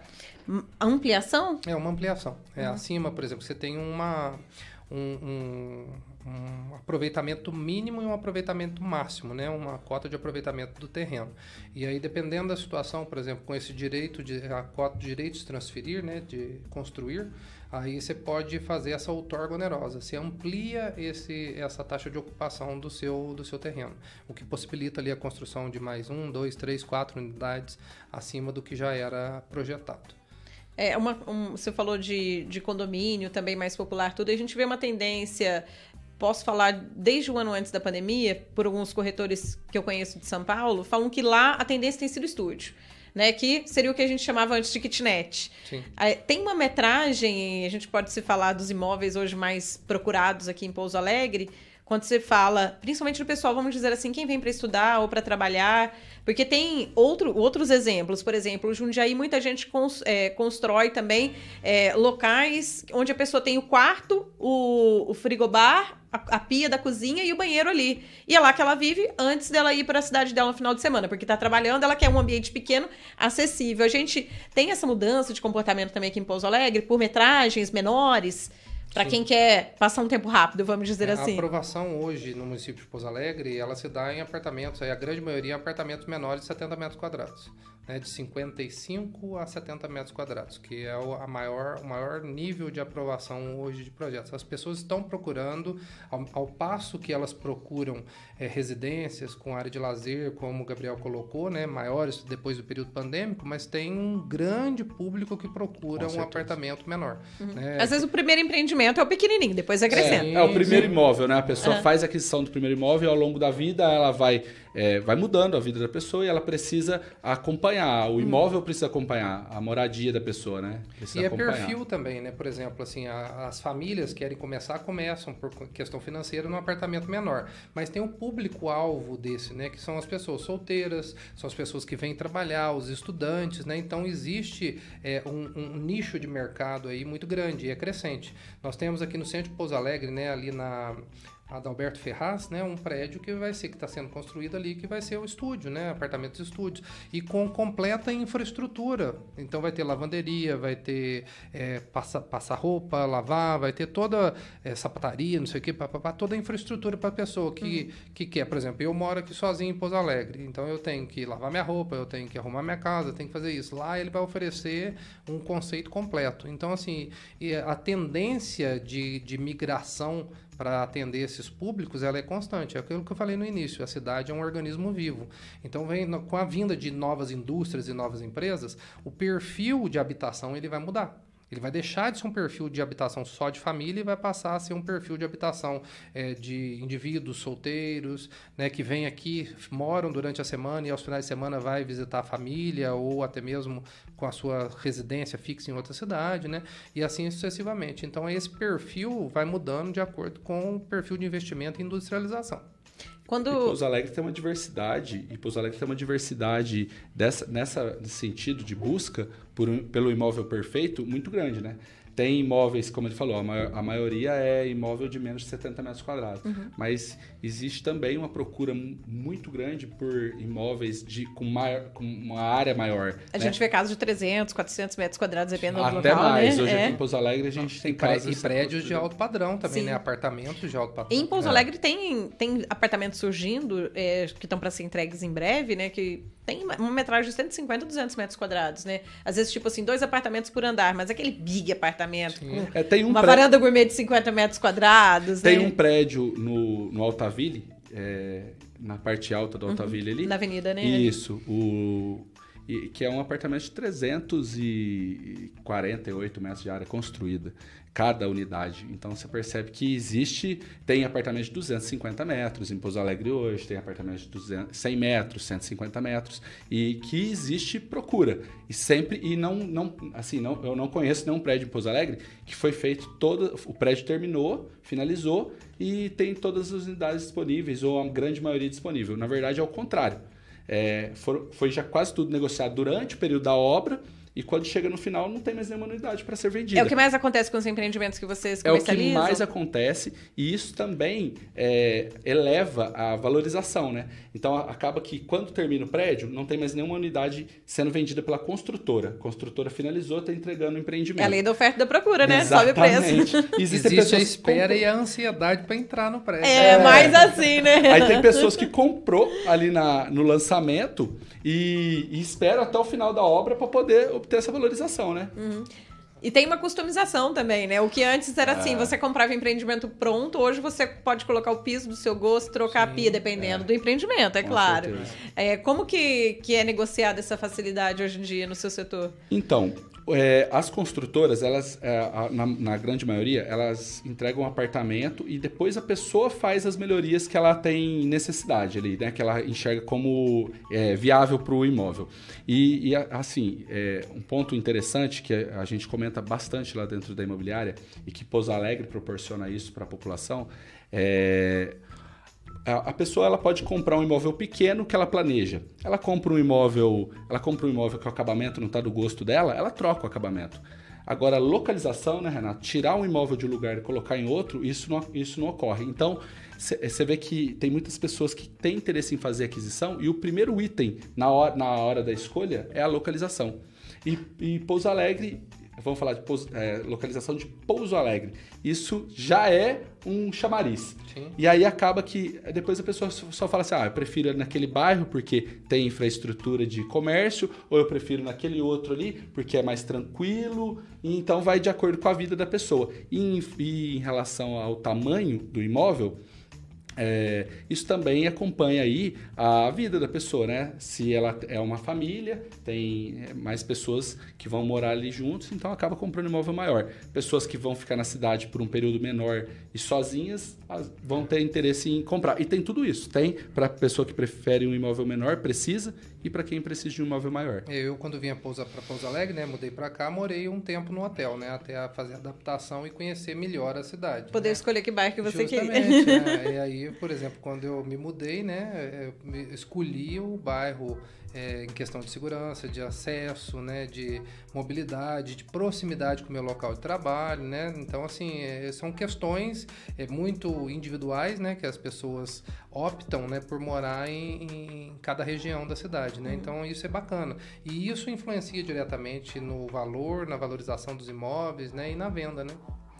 [SPEAKER 1] ampliação?
[SPEAKER 2] É uma ampliação. É, uhum. Acima, por exemplo, você tem uma... um, um um aproveitamento mínimo e um aproveitamento máximo, né? uma cota de aproveitamento do terreno. E aí, dependendo da situação, por exemplo, com esse direito de a cota de direito de transferir, né? de construir, aí você pode fazer essa outorga onerosa. Você amplia esse, essa taxa de ocupação do seu, do seu terreno, o que possibilita ali a construção de mais um, dois, três, quatro unidades acima do que já era projetado.
[SPEAKER 1] É uma, um, você falou de, de condomínio também mais popular, tudo. A gente vê uma tendência posso falar desde o ano antes da pandemia, por alguns corretores que eu conheço de São Paulo, falam que lá a tendência tem sido estúdio. Né, que seria o que a gente chamava antes de kitnet. Sim. Tem uma metragem, a gente pode se falar dos imóveis hoje mais procurados aqui em Pouso Alegre, quando você fala, principalmente do pessoal, vamos dizer assim, quem vem para estudar ou para trabalhar, porque tem outro, outros exemplos, por exemplo, Jundiaí, muita gente cons, é, constrói também é, locais onde a pessoa tem o quarto, o, o frigobar, a, a, pia da cozinha e o banheiro ali. E é lá que ela vive antes dela ir para a cidade dela no final de semana, porque está trabalhando, ela quer um ambiente pequeno, acessível. A gente tem essa mudança de comportamento também aqui em Pouso Alegre, por metragens menores. Para quem quer passar um tempo rápido, vamos dizer
[SPEAKER 2] é,
[SPEAKER 1] assim.
[SPEAKER 2] A aprovação hoje no município de Pouso Alegre, ela se dá em apartamentos, aí a grande maioria em apartamentos menores de 70 metros quadrados né, de 55 a 70 metros quadrados, que é o, a maior, o maior nível de aprovação hoje de projetos. As pessoas estão procurando, ao, ao passo que elas procuram é, residências com área de lazer, como o Gabriel colocou, né, maiores depois do período pandêmico, mas tem um grande público que procura um apartamento menor.
[SPEAKER 1] Uhum. Né? Às vezes o primeiro empreendimento é o pequenininho, depois é crescendo.
[SPEAKER 3] É, é o primeiro imóvel, né? A pessoa faz a aquisição do primeiro imóvel e ao longo da vida ela vai é, vai mudando a vida da pessoa e ela precisa acompanhar. O uhum. imóvel precisa acompanhar a moradia da pessoa, né? Precisa
[SPEAKER 2] e é perfil também, né? Por exemplo, assim, a, as famílias querem começar, começam por questão financeira num apartamento menor. Mas tem um público-alvo desse, né? Que são as pessoas solteiras, são as pessoas que vêm trabalhar, os estudantes, né? Então existe é, um, um, nicho de mercado aí muito grande e é crescente. Nós temos aqui no centro de Pouso Alegre, né? Ali na Adalberto Ferraz, né, um prédio que vai ser que está sendo construído ali, que vai ser o estúdio, né, apartamentos estúdios e com completa infraestrutura. Então vai ter lavanderia, vai ter é, passar passa roupa, lavar, vai ter toda é, sapataria, não sei o que, papapá, toda a infraestrutura para a pessoa que uhum. que quer. Por exemplo, eu moro aqui sozinho em Pouso Alegre, então eu tenho que lavar minha roupa, eu tenho que arrumar minha casa, eu tenho que fazer isso. Lá ele vai oferecer um conceito completo. Então assim, a tendência de, de migração para atender esses públicos, ela é constante. É aquilo que eu falei no início, a cidade é um organismo vivo. Então, vem, com a vinda de novas indústrias e novas empresas, o perfil de habitação ele vai mudar. Ele vai deixar de ser um perfil de habitação só de família e vai passar a ser um perfil de habitação é, de indivíduos solteiros, né, que vêm aqui, moram durante a semana e aos finais de semana vai visitar a família ou até mesmo com a sua residência fixa em outra cidade, né, e assim sucessivamente. Então, esse perfil vai mudando de acordo com o perfil de investimento e industrialização.
[SPEAKER 3] Quando... E Pouso Alegre tem uma diversidade, e Pouso Alegre tem uma diversidade dessa, nessa, nesse sentido de busca por, pelo imóvel perfeito muito grande, né? Tem imóveis, como ele falou, a, maior, a maioria é imóvel de menos de 70 metros quadrados. Uhum. Mas existe também uma procura muito grande por imóveis de, com, maior, com uma área maior.
[SPEAKER 1] A né? gente vê casos de 300, 400 metros quadrados, dependendo
[SPEAKER 3] Até
[SPEAKER 1] do local,
[SPEAKER 3] Até mais.
[SPEAKER 1] Né?
[SPEAKER 3] Hoje é. aqui em Pouso Alegre a gente tem casas...
[SPEAKER 2] E prédios de alto padrão também, Sim. né? Apartamentos de alto padrão.
[SPEAKER 1] Em Pouso é. Alegre tem, tem apartamentos surgindo é, que estão para ser entregues em breve, né? Que tem uma metragem de 150, 200 metros quadrados, né? Às vezes, tipo assim, dois apartamentos por andar, mas aquele big apartamento com é, tem um uma pré... varanda gourmet de 50 metros quadrados,
[SPEAKER 3] Tem
[SPEAKER 1] né?
[SPEAKER 3] um prédio no, no Altaville, é, na parte alta do uhum. Altaville uhum. ali.
[SPEAKER 1] Na avenida, né?
[SPEAKER 3] Isso. O, que é um apartamento de 348 metros de área construída cada unidade. Então você percebe que existe, tem apartamento de 250 metros em Pouso Alegre hoje, tem apartamento de 200, 100 metros, 150 metros e que existe procura. E sempre e não não assim, não eu não conheço nenhum prédio em Pouso Alegre que foi feito todo o prédio terminou, finalizou e tem todas as unidades disponíveis ou a grande maioria disponível. Na verdade é o contrário. É, foi já quase tudo negociado durante o período da obra e quando chega no final, não tem mais nenhuma unidade para ser vendida.
[SPEAKER 1] É o que mais acontece com os empreendimentos que vocês comercializam?
[SPEAKER 3] É o que mais acontece e isso também é, eleva a valorização, né? Então acaba que quando termina o prédio, não tem mais nenhuma unidade sendo vendida pela construtora. A construtora finalizou, está entregando o empreendimento. É
[SPEAKER 1] a lei da oferta e da procura, né? Exatamente.
[SPEAKER 2] Sobe o preço. Existe, Existe a espera e a ansiedade para entrar no prédio.
[SPEAKER 1] É, é, mais assim, né?
[SPEAKER 3] Aí tem pessoas que comprou ali na, no lançamento e, e esperam até o final da obra para poder ter essa valorização, né?
[SPEAKER 1] Uhum. E tem uma customização também, né? O que antes era assim, é. assim, você comprava empreendimento pronto, hoje você pode colocar o piso do seu gosto, trocar Sim, a pia, dependendo é. do empreendimento, é Com claro. É, como que, que é negociada essa facilidade hoje em dia no seu setor?
[SPEAKER 3] Então, é, as construtoras, elas, é, na, na, grande maioria, elas entregam um apartamento e depois a pessoa faz as melhorias que ela tem necessidade ali, né? Que ela enxerga como é, viável para o imóvel. E, e assim, é, um ponto interessante que a gente comenta bastante lá dentro da imobiliária e que Pouso Alegre proporciona isso para a população é a pessoa ela pode comprar um imóvel pequeno que ela planeja. Ela compra um imóvel, ela compra um imóvel que o acabamento não está do gosto dela, ela troca o acabamento. Agora, localização, né, Renato? Tirar um imóvel de um lugar e colocar em outro, isso não, isso não ocorre. Então, você vê que tem muitas pessoas que têm interesse em fazer aquisição e o primeiro item na hora, na hora da escolha é a localização. E, e Pouso Alegre vamos falar de pouso, é, localização de Pouso Alegre. Isso já é um chamariz. Sim. E aí acaba que depois a pessoa só fala assim: ah, eu prefiro naquele bairro porque tem infraestrutura de comércio, ou eu prefiro naquele outro ali porque é mais tranquilo. E então vai de acordo com a vida da pessoa. E em, e em relação ao tamanho do imóvel, é, isso também acompanha aí a vida da pessoa, né? Se ela é uma família, tem é, mais pessoas que vão morar ali juntos, então acaba comprando imóvel maior. Pessoas que vão ficar na cidade por um período menor e sozinhas vão ter interesse em comprar. E tem tudo isso. Tem para a pessoa que prefere um imóvel menor, precisa, e para quem precisa de um imóvel maior.
[SPEAKER 2] Eu, quando vinha para Pouso Alegre, né, mudei para cá, morei um tempo no hotel, né, até fazer adaptação e conhecer melhor a cidade.
[SPEAKER 1] Poder
[SPEAKER 2] né?
[SPEAKER 1] escolher que bairro que você
[SPEAKER 2] Justamente, queria. né? E aí, por exemplo, quando eu me mudei, né, eu escolhi o bairro é, em questão de segurança, de acesso, né, de mobilidade, de proximidade com o meu local de trabalho, né? Então, assim, é, são questões é, muito individuais, né, que as pessoas optam, né, por morar em, em cada região da cidade, né? Uhum. Então, isso é bacana. E isso influencia diretamente no valor, na valorização dos imóveis, né, e na venda, né?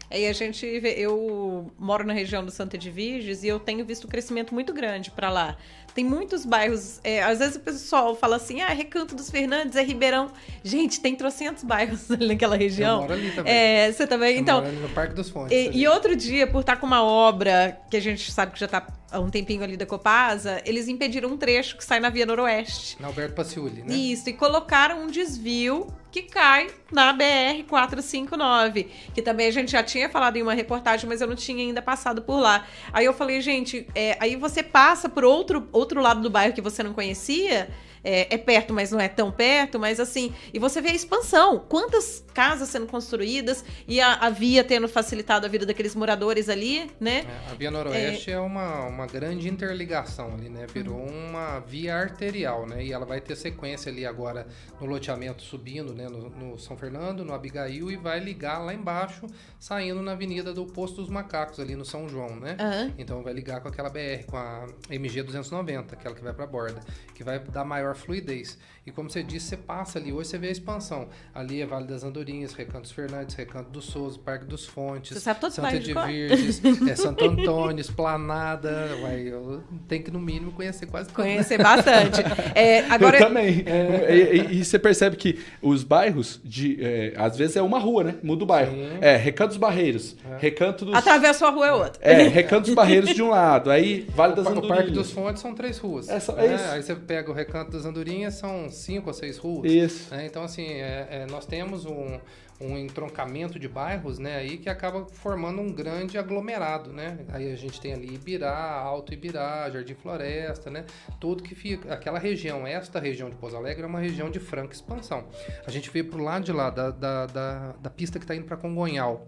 [SPEAKER 1] Aí a gente eu moro na região do Santa Edviges e eu tenho visto um crescimento muito grande para lá. Tem muitos bairros, é, às vezes o pessoal fala assim, ah, Recanto dos Fernandes, é Ribeirão. Gente, tem trocentos bairros ali naquela região. Eu
[SPEAKER 2] moro ali também.
[SPEAKER 1] É, você também,
[SPEAKER 2] eu
[SPEAKER 1] então.
[SPEAKER 2] Moro ali no Parque dos Fontes.
[SPEAKER 1] E, e, outro dia, por estar com uma obra que a gente sabe que já está há um tempinho ali da Copasa, eles impediram um trecho que sai na Via Noroeste.
[SPEAKER 2] Na Alberto Paciuli, né?
[SPEAKER 1] Isso, e colocaram um desvio que cai na BR 459, que também a gente já tinha falado em uma reportagem, mas eu não tinha ainda passado por lá. Aí eu falei, gente, é, aí você passa por outro, outro lado do bairro que você não conhecia é, é, perto, mas não é tão perto, mas assim, e você vê a expansão, quantas casas sendo construídas e a, a via tendo facilitado a vida daqueles moradores ali, né?
[SPEAKER 2] É, a Via Noroeste é, é uma, uma grande interligação ali, né? Virou uhum. uma via arterial, né? E ela vai ter sequência ali agora no loteamento subindo, né? No, no São Fernando, no Abigail e vai ligar lá embaixo, saindo na Avenida do Posto dos Macacos ali no São João, né? Uhum. Então vai ligar com aquela BR, com a MG 290, aquela que vai para a borda, que vai dar maior fluidez. E como você disse, você passa ali, hoje você vê a expansão. Ali é Vale das Andorinhas, Recanto Fernandes, Recanto do Souza, Parque dos Fontes, Santa de Virges, é, Santo Antônio, Esplanada. Vai, eu tenho que, no mínimo, conhecer quase
[SPEAKER 1] tudo. Conhecer bastante. É, agora...
[SPEAKER 3] Eu também. É... E, e, você percebe que os bairros, de, é, às vezes é uma rua, né? Muda o bairro. Sim. É, Recanto dos Barreiros, é. Recanto dos...
[SPEAKER 1] Atravessa a rua é outra.
[SPEAKER 3] É, Recanto dos Barreiros de um lado, aí Vale das
[SPEAKER 2] Andorinhas. O Parque dos Fontes são três ruas.
[SPEAKER 3] É, só, é isso.
[SPEAKER 2] Aí você pega o Recanto das Andorinhas, são cinco ou seis ruas.
[SPEAKER 3] Isso.
[SPEAKER 2] Né? Então, assim, é, é, nós temos um, um entroncamento de bairros, né, aí que acaba formando um grande aglomerado, né? Aí a gente tem ali Ibirá, Alto Ibirá, Jardim Floresta, né? Tudo que fica, aquela região, esta região de Pouso Alegre é uma região de franca expansão. A gente veio pro lado de lá, da, da, da, da pista que está indo para Congonhal,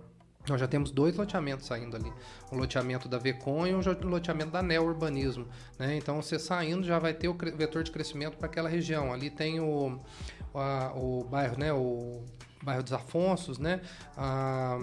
[SPEAKER 2] nós já temos dois loteamentos saindo ali. O loteamento da Vecon e o loteamento da Neo Urbanismo. Né? Então, você saindo já vai ter o vetor de crescimento para aquela região. Ali tem o, a, o bairro, né? O bairro dos Afonsos, né? A,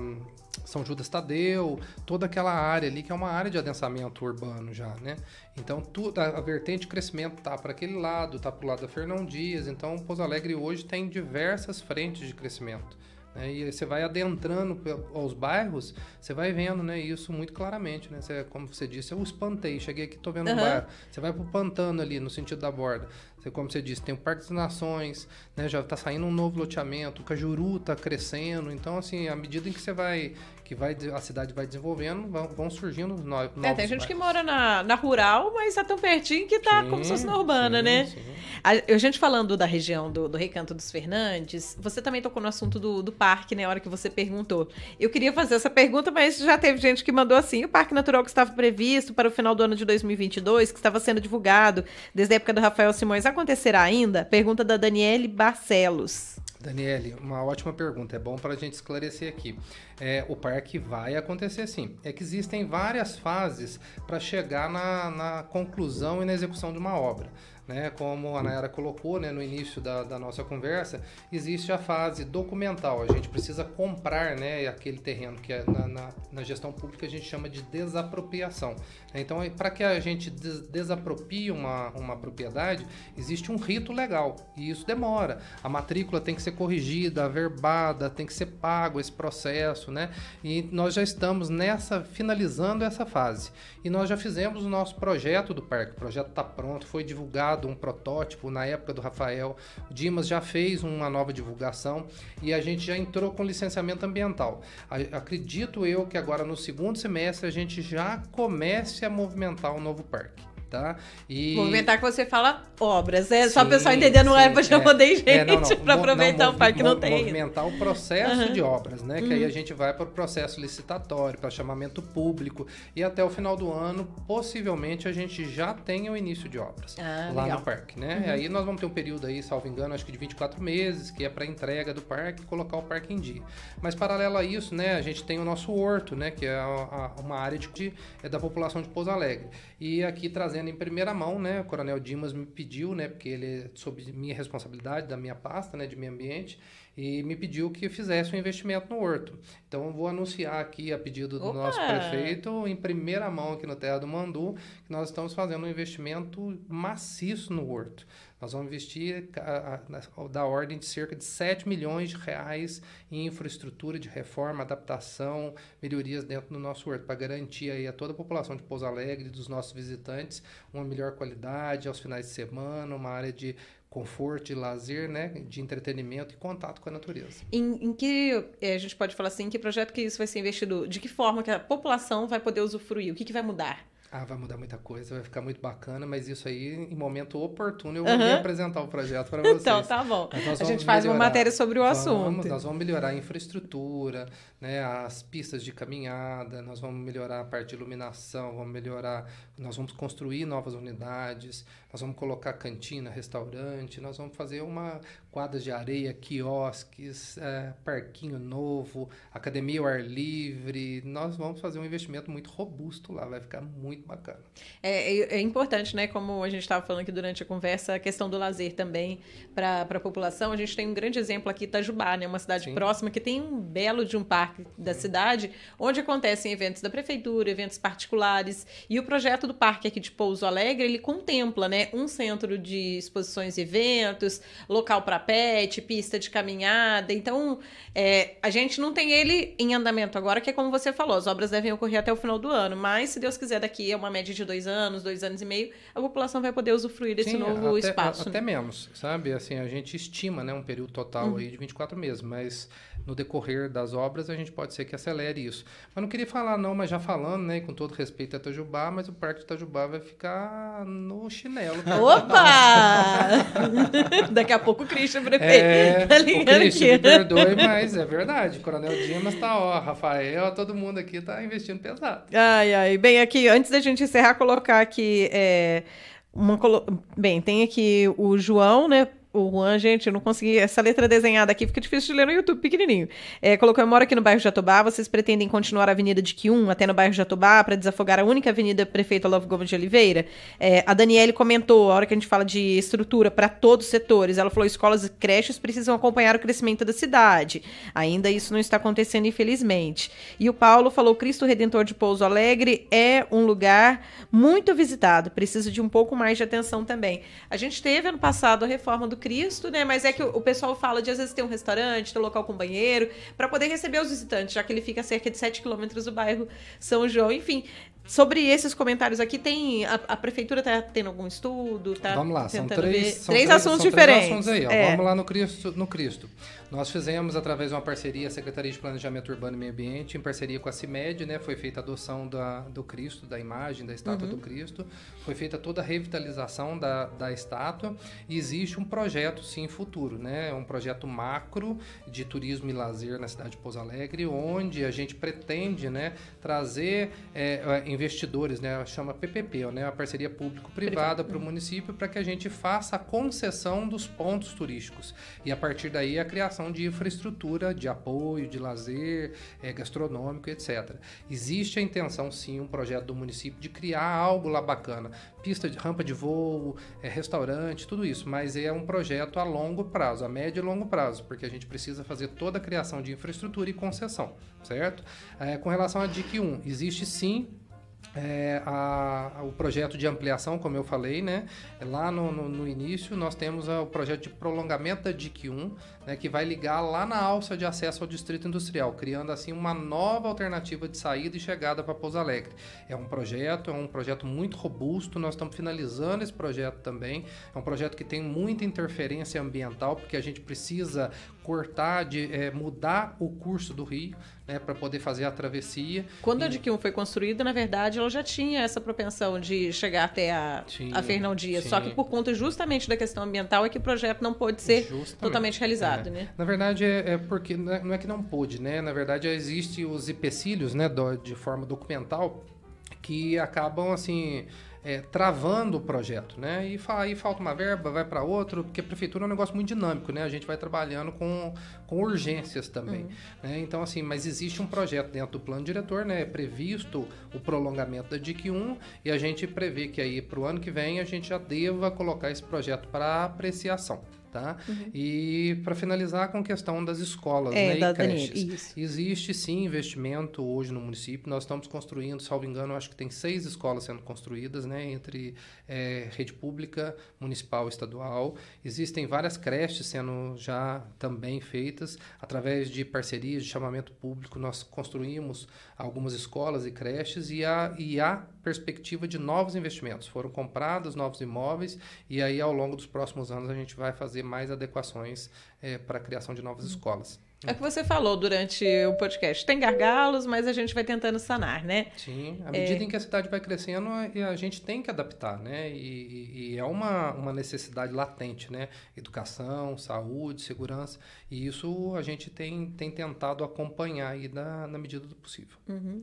[SPEAKER 2] são Judas Tadeu, toda aquela área ali que é uma área de adensamento urbano já, né? Então tudo, a, a vertente de crescimento tá para aquele lado, tá para o lado da Fernão Dias. Então Pouso Alegre hoje tem diversas frentes de crescimento. Né? E você vai adentrando aos bairros, você vai vendo né, isso muito claramente. Né? Você, como você disse, eu espantei, cheguei aqui, estou vendo uhum. um bairro. Você vai para o pantano ali, no sentido da borda. Você, como você disse, tem o Parque das Nações, né? já está saindo um novo loteamento, o Cajuru está crescendo. Então, assim, à medida em que você vai que vai, a cidade vai desenvolvendo, vão, vão surgindo novos.
[SPEAKER 1] É, tem gente bairros. que mora na, na rural, mas está tão pertinho que está como se fosse na urbana, sim, né? Sim. A, a, gente falando da região do, do Recanto dos Fernandes, você também tocou no assunto do, do parque, né? A hora que você perguntou. Eu queria fazer essa pergunta, mas já teve gente que mandou assim: o parque natural que estava previsto para o final do ano de 2022, que estava sendo divulgado desde a época do Rafael Simões, acontecerá ainda? Pergunta da Daniele Barcelos.
[SPEAKER 2] Daniele, uma ótima pergunta. É bom para a gente esclarecer aqui. É, o parque vai acontecer sim. É que existem várias fases para chegar na, na conclusão e na execução de uma obra né? Como a Nayara colocou né, no início da, da, nossa conversa, existe a fase documental. A gente precisa comprar né, aquele terreno que é na, na, na gestão pública a gente chama de desapropriação. Então, para que a gente des desapropie uma, uma propriedade, existe um rito legal e isso demora. A matrícula tem que ser corrigida, averbada, tem que ser pago esse processo, né? E nós já estamos nessa finalizando essa fase. E nós já fizemos o nosso projeto do parque. O projeto está pronto, foi divulgado um protótipo na época do Rafael. O Dimas já fez uma nova divulgação e a gente já entrou com licenciamento ambiental. Acredito eu que agora no segundo semestre a gente já comece a movimentar o novo parque tá?
[SPEAKER 1] E... Movimentar que você fala obras, é sim, só o pessoal entender, não é para já mandei gente é, para aproveitar não, o parque não tem.
[SPEAKER 2] Movimentar o processo uhum. de obras, né? Uhum. Que aí a gente vai para o processo licitatório, para chamamento público e até o final do ano, possivelmente a gente já tenha o início de obras ah, lá legal. no parque, né? Uhum. E aí nós vamos ter um período aí, salvo engano, acho que de 24 meses, que é para entrega do parque e colocar o parque em dia. Mas paralelo a isso, né, a gente tem o nosso horto, né, que é a, a, uma área de, é da população de Pouso Alegre. E aqui trazendo em primeira mão, né? O Coronel Dimas me pediu, né? Porque ele é sob minha responsabilidade, da minha pasta, né? De meio ambiente e me pediu que fizesse um investimento no horto. Então, eu vou anunciar aqui, a pedido do Opa! nosso prefeito, em primeira mão aqui no Terra do Mandu, que nós estamos fazendo um investimento maciço no horto. Nós vamos investir a, a, da ordem de cerca de 7 milhões de reais em infraestrutura de reforma, adaptação, melhorias dentro do nosso horto, para garantir aí a toda a população de Pouso Alegre, dos nossos visitantes, uma melhor qualidade aos finais de semana, uma área de conforto, de lazer, né, de entretenimento e contato com a natureza.
[SPEAKER 1] Em, em que eh, a gente pode falar assim, em que projeto que isso vai ser investido? De que forma que a população vai poder usufruir? O que, que vai mudar?
[SPEAKER 2] Ah, vai mudar muita coisa, vai ficar muito bacana, mas isso aí, em momento oportuno, eu vou uhum. apresentar o projeto para vocês.
[SPEAKER 1] então, tá bom. A gente faz melhorar, uma matéria sobre o
[SPEAKER 2] vamos,
[SPEAKER 1] assunto.
[SPEAKER 2] Nós vamos melhorar a infraestrutura, né, as pistas de caminhada, nós vamos melhorar a parte de iluminação, vamos melhorar, nós vamos construir novas unidades, nós vamos colocar cantina, restaurante, nós vamos fazer uma quadra de areia, quiosques, é, parquinho novo, academia ao ar livre. Nós vamos fazer um investimento muito robusto lá, vai ficar muito bacana.
[SPEAKER 1] É, é, é importante, né? Como a gente estava falando aqui durante a conversa, a questão do lazer também para a população. A gente tem um grande exemplo aqui, Itajubá, né? Uma cidade Sim. próxima que tem um belo de um parque da Sim. cidade, onde acontecem eventos da prefeitura, eventos particulares. E o projeto do parque aqui de Pouso Alegre, ele contempla, né? Um centro de exposições e eventos, local para pet, pista de caminhada. Então, é, a gente não tem ele em andamento agora, que é como você falou, as obras devem ocorrer até o final do ano. Mas, se Deus quiser, daqui a uma média de dois anos, dois anos e meio, a população vai poder usufruir desse Sim, novo
[SPEAKER 2] até,
[SPEAKER 1] espaço.
[SPEAKER 2] Até né? menos, sabe? Assim, a gente estima né, um período total uhum. aí de 24 meses, mas no decorrer das obras, a gente pode ser que acelere isso. Mas não queria falar não, mas já falando, né, com todo respeito a Itajubá, mas o Parque de Itajubá vai ficar no chinelo.
[SPEAKER 1] Opa! Daqui a pouco o Christian, prefeito,
[SPEAKER 2] é, tá o Christian me perdoe, mas é verdade. Coronel Dimas tá, ó, Rafael, todo mundo aqui tá investindo pesado.
[SPEAKER 1] Ai, ai. Bem, aqui, antes da gente encerrar, colocar aqui... É, uma, bem, tem aqui o João, né? O Juan, gente, eu não consegui. Essa letra desenhada aqui fica difícil de ler no YouTube, pequenininho. É, colocou: Eu moro aqui no bairro Jatobá. Vocês pretendem continuar a Avenida de Quium até no bairro Jatobá para desafogar a única avenida Prefeito Love Gomes de Oliveira? É, a Daniele comentou: a hora que a gente fala de estrutura para todos os setores, ela falou: escolas e creches precisam acompanhar o crescimento da cidade. Ainda isso não está acontecendo, infelizmente. E o Paulo falou: Cristo Redentor de Pouso Alegre é um lugar muito visitado, precisa de um pouco mais de atenção também. A gente teve ano passado a reforma do Cristo, né? Mas é que o, pessoal fala de às vezes ter um restaurante, ter um local com banheiro, para poder receber os visitantes, já que ele fica a cerca de 7 quilômetros do bairro São João. Enfim, Sobre esses comentários aqui, tem a, a prefeitura está tendo algum estudo? Tá
[SPEAKER 2] Vamos lá, são três,
[SPEAKER 1] são três, assuntos são diferentes. Três assuntos
[SPEAKER 2] aí, é. Vamos lá no Cristo, no Cristo. Nós fizemos, através de uma parceria, a Secretaria de Planejamento Urbano e Meio Ambiente, em parceria com a CIMED, né, foi feita a adoção da, do Cristo, da imagem da estátua uhum. do Cristo, foi feita toda a revitalização da, da estátua. E existe um projeto, sim, futuro, né, um projeto macro de turismo e lazer na cidade de Pouso Alegre, onde a gente pretende né, trazer é, investidores, né, chama PPP, né, uma parceria público-privada para o município, para que a gente faça a concessão dos pontos turísticos. E a partir daí a criação de infraestrutura de apoio, de lazer, é, gastronômico, etc. Existe a intenção, sim, um projeto do município de criar algo lá bacana. Pista de rampa de voo, é, restaurante, tudo isso. Mas é um projeto a longo prazo, a médio e longo prazo, porque a gente precisa fazer toda a criação de infraestrutura e concessão, certo? É, com relação à DIC 1, existe sim é, a, o projeto de ampliação, como eu falei, né? Lá no, no, no início nós temos o projeto de prolongamento da DIC 1, né, que vai ligar lá na alça de acesso ao Distrito Industrial, criando assim uma nova alternativa de saída e chegada para Pouso Alegre. É um projeto, é um projeto muito robusto, nós estamos finalizando esse projeto também. É um projeto que tem muita interferência ambiental, porque a gente precisa cortar, de é, mudar o curso do rio, né, para poder fazer a travessia.
[SPEAKER 1] Quando e... a DIC1 foi construída, na verdade, ela já tinha essa propensão de chegar até a, a Fernão Dias, só que por conta justamente da questão ambiental é que o projeto não pôde ser justamente. totalmente realizado, é. né?
[SPEAKER 2] Na verdade, é, é porque é, não é que não pôde, né? Na verdade, existem os empecilhos, né, do, de forma documental, que acabam assim é, travando o projeto, né? E aí falta uma verba, vai para outro, porque a prefeitura é um negócio muito dinâmico, né? A gente vai trabalhando com, com urgências também. Uhum. Né? Então, assim, mas existe um projeto dentro do plano diretor, né? É previsto o prolongamento da DIC 1 e a gente prevê que aí para o ano que vem a gente já deva colocar esse projeto para apreciação. Tá? Uhum. E para finalizar com a questão das escolas é, né, da e creches. Existe sim investimento hoje no município. Nós estamos construindo, salvo engano, acho que tem seis escolas sendo construídas, né, entre é, rede pública, municipal e estadual. Existem várias creches sendo já também feitas através de parcerias de chamamento público. Nós construímos algumas escolas e creches e há, e há perspectiva de novos investimentos. Foram comprados novos imóveis e aí ao longo dos próximos anos a gente vai fazer mais adequações é, para a criação de novas escolas.
[SPEAKER 1] É o que você falou durante o podcast. Tem gargalos, mas a gente vai tentando sanar, né?
[SPEAKER 2] Sim, à medida é... em que a cidade vai crescendo, a gente tem que adaptar, né? E, e, é uma, uma necessidade latente, né? Educação, saúde, segurança. E isso a gente tem, tem tentado acompanhar aí na, na medida do possível.
[SPEAKER 1] Uhum.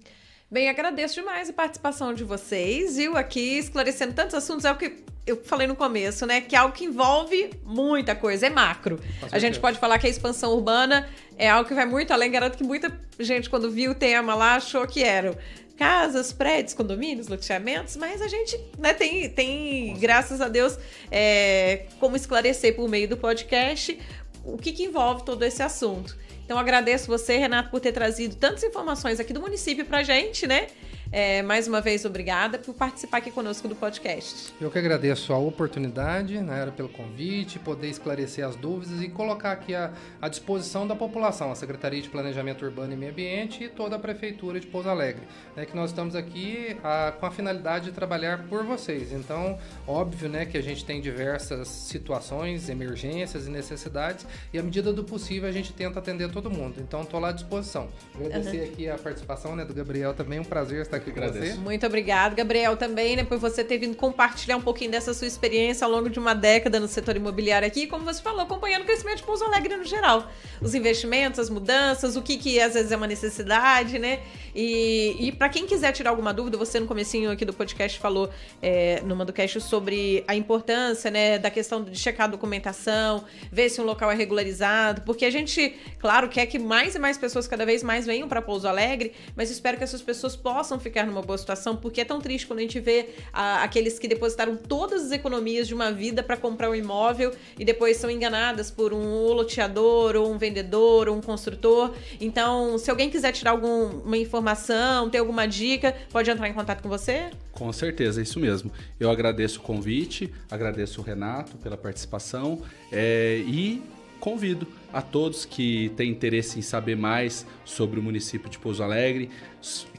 [SPEAKER 1] Bem, agradeço demais a participação de vocês, viu? Aqui esclarecendo tantos assuntos. É o que eu falei no começo, né? Que é algo que envolve muita coisa, é macro. A gente pode falar que a expansão urbana é algo que vai muito além. Garanto que muita gente, quando viu o tema lá, achou que era casas, prédios, condomínios, loteamentos, mas a gente né, tem, tem graças a Deus, é, como esclarecer por meio do podcast o que, que envolve todo esse assunto. Então agradeço você, Renato, por ter trazido tantas informações aqui do município pra gente, né? É, mais uma vez, obrigada por participar aqui conosco do podcast.
[SPEAKER 2] Eu que agradeço a oportunidade, né, pelo convite, poder esclarecer as dúvidas e colocar aqui à, à disposição da população, a Secretaria de Planejamento Urbano e Meio Ambiente e toda a Prefeitura de Pouso Alegre. Né, que nós estamos aqui a, com a finalidade de trabalhar por vocês. Então, óbvio né, que a gente tem diversas situações, emergências e necessidades, e à medida do possível a gente tenta atender todo mundo. Então, estou lá à disposição. Agradecer uhum. aqui a participação né, do Gabriel também, um prazer estar aqui com você.
[SPEAKER 1] Muito obrigado, Gabriel, também, né, por você ter vindo compartilhar um pouquinho dessa sua experiência ao longo de uma década no setor imobiliário aqui, como você falou, acompanhando o crescimento de Pouso Alegre no geral. Os investimentos, as mudanças, o que, que às vezes é uma necessidade, né? E, e para quem quiser tirar alguma dúvida, você no comecinho aqui do podcast falou é, no Mandocast sobre a importância, né, da questão de checar a documentação, ver se um local é regularizado, porque a gente, claro, quer que mais e mais pessoas cada vez mais venham para Pouso Alegre, mas espero que essas pessoas possam ficar numa boa situação, porque é tão triste quando a gente vê ah, aqueles que depositaram todas as economias de uma vida para comprar um imóvel e depois são enganadas por um loteador, ou um vendedor, ou um construtor. Então, se alguém quiser tirar alguma informação, ter alguma dica, pode entrar em contato com você?
[SPEAKER 3] Com certeza, é isso mesmo. Eu agradeço o convite, agradeço o Renato pela participação é, e convido a todos que têm interesse em saber mais sobre o município de Pouso Alegre,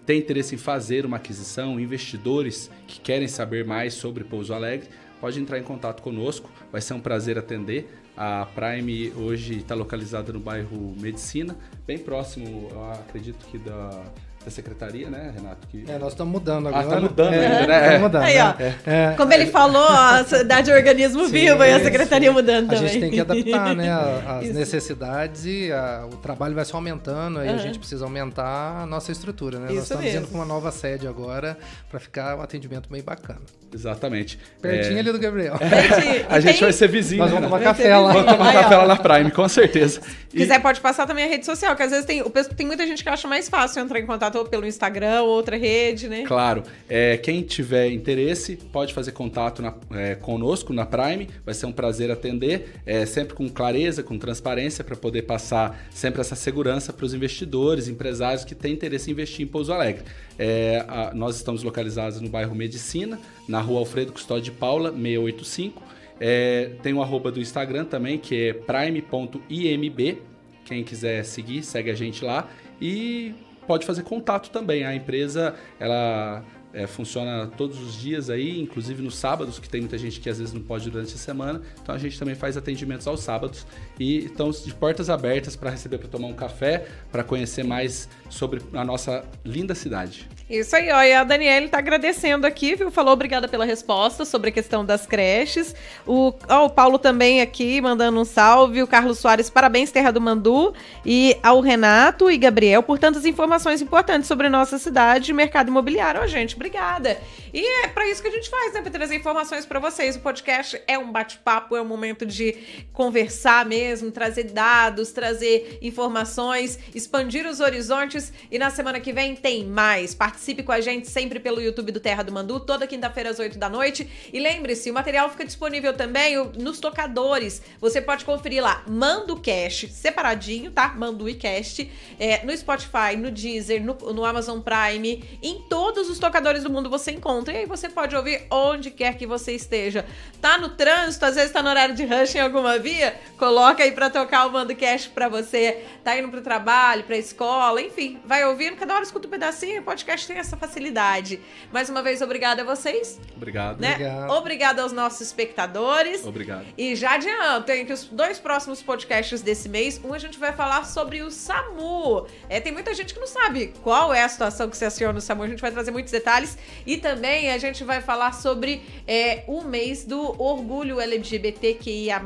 [SPEAKER 3] tem interesse em fazer uma aquisição, investidores que querem saber mais sobre Pouso Alegre, pode entrar em contato conosco. Vai ser um prazer atender. A Prime hoje está localizada no bairro Medicina, bem próximo, acredito que da da secretaria, né, Renato?
[SPEAKER 2] Que... É, nós estamos mudando
[SPEAKER 3] agora.
[SPEAKER 2] Ah, está
[SPEAKER 3] mudando é, ainda, né?
[SPEAKER 1] É. mudando, Aí, ó, é. é. Como ele falou, a cidade é organismo sim, vivo e a secretaria mudando
[SPEAKER 2] a
[SPEAKER 1] também.
[SPEAKER 2] A gente tem que adaptar, né, as necessidades e a, o trabalho vai só aumentando, aí uhum. a gente precisa aumentar a nossa estrutura, né? Isso nós estamos mesmo. indo com uma nova sede agora para ficar um atendimento bem bacana.
[SPEAKER 3] Exatamente.
[SPEAKER 2] Pertinho é... ali do Gabriel.
[SPEAKER 3] a gente vai ser vizinho.
[SPEAKER 2] Nós vamos né? tomar café lá.
[SPEAKER 3] Vamos tomar café lá na Prime, com certeza.
[SPEAKER 1] Se quiser, pode passar também a rede social, que às vezes tem, tem muita gente que acha mais fácil entrar em contato ou pelo Instagram ou outra rede, né?
[SPEAKER 3] Claro. É, quem tiver interesse, pode fazer contato na, é, conosco na Prime. Vai ser um prazer atender, é, sempre com clareza, com transparência, para poder passar sempre essa segurança para os investidores, empresários que têm interesse em investir em Pouso Alegre. É, a, nós estamos localizados no bairro Medicina, na rua Alfredo Custódio de Paula, 685. É, tem o arroba do Instagram também, que é prime.imb. Quem quiser seguir, segue a gente lá. E pode fazer contato também. A empresa, ela é, funciona todos os dias aí, inclusive nos sábados, que tem muita gente que às vezes não pode durante a semana. Então a gente também faz atendimentos aos sábados e estamos de portas abertas para receber para tomar um café, para conhecer mais sobre a nossa linda cidade.
[SPEAKER 1] Isso aí. E a Daniela está agradecendo aqui, viu? Falou obrigada pela resposta sobre a questão das creches. O, ó, o Paulo também aqui mandando um salve. O Carlos Soares, parabéns, Terra do Mandu. E ao Renato e Gabriel por tantas informações importantes sobre nossa cidade e mercado imobiliário. Ó, gente, obrigada. E é para isso que a gente faz, né? Pra trazer informações para vocês. O podcast é um bate-papo, é um momento de conversar mesmo, trazer dados, trazer informações, expandir os horizontes. E na semana que vem tem mais. Participe com a gente sempre pelo YouTube do Terra do Mandu, toda quinta-feira às 8 da noite. E lembre-se, o material fica disponível também nos tocadores. Você pode conferir lá, Mando Cash, separadinho, tá? Mando e Cast, é, no Spotify, no Deezer, no, no Amazon Prime, em todos os tocadores do mundo você encontra. E aí você pode ouvir onde quer que você esteja. Tá no trânsito, às vezes tá no horário de rush em alguma via? Coloca aí pra tocar o Mando Cash pra você. Tá indo pro trabalho, pra escola, enfim, vai ouvindo. Cada hora escuta um pedacinho. O podcast tem essa facilidade. Mais uma vez, obrigada a vocês.
[SPEAKER 3] Obrigado.
[SPEAKER 1] Né?
[SPEAKER 2] Obrigado.
[SPEAKER 1] Obrigado aos nossos espectadores.
[SPEAKER 3] Obrigado.
[SPEAKER 1] E já adianto, hein, que os dois próximos podcasts desse mês, um a gente vai falar sobre o SAMU. É, tem muita gente que não sabe qual é a situação que se aciona no SAMU. A gente vai trazer muitos detalhes. E também a gente vai falar sobre é, o mês do orgulho LGBTQIA+.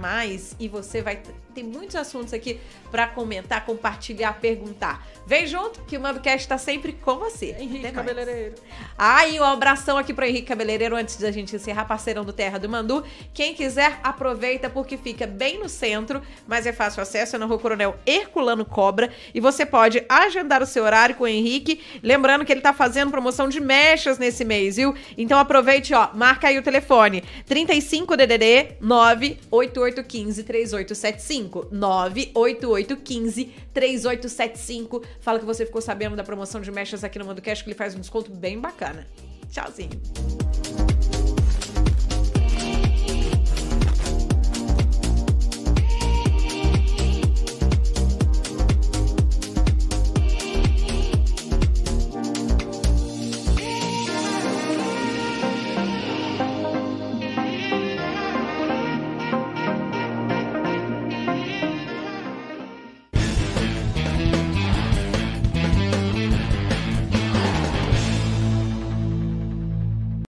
[SPEAKER 1] E você vai tem muitos assuntos aqui para comentar, compartilhar, perguntar. Vem junto que o MamboCast está sempre com você.
[SPEAKER 2] Henrique
[SPEAKER 1] Até mais.
[SPEAKER 2] Cabeleireiro.
[SPEAKER 1] Ah, e um abração aqui para Henrique Cabeleireiro antes da gente encerrar, parceirão do Terra do Mandu. Quem quiser, aproveita porque fica bem no centro, mas é fácil acesso, é na Rua Coronel Herculano Cobra. E você pode agendar o seu horário com o Henrique. Lembrando que ele tá fazendo promoção de mechas nesse mês, viu? Então aproveite, ó, marca aí o telefone: 35 DDD 98815 3875. 98815 3875. Fala que você ficou sabendo da promoção de mechas aqui no Mando Cash, que ele faz um desconto bem bacana. Tchauzinho.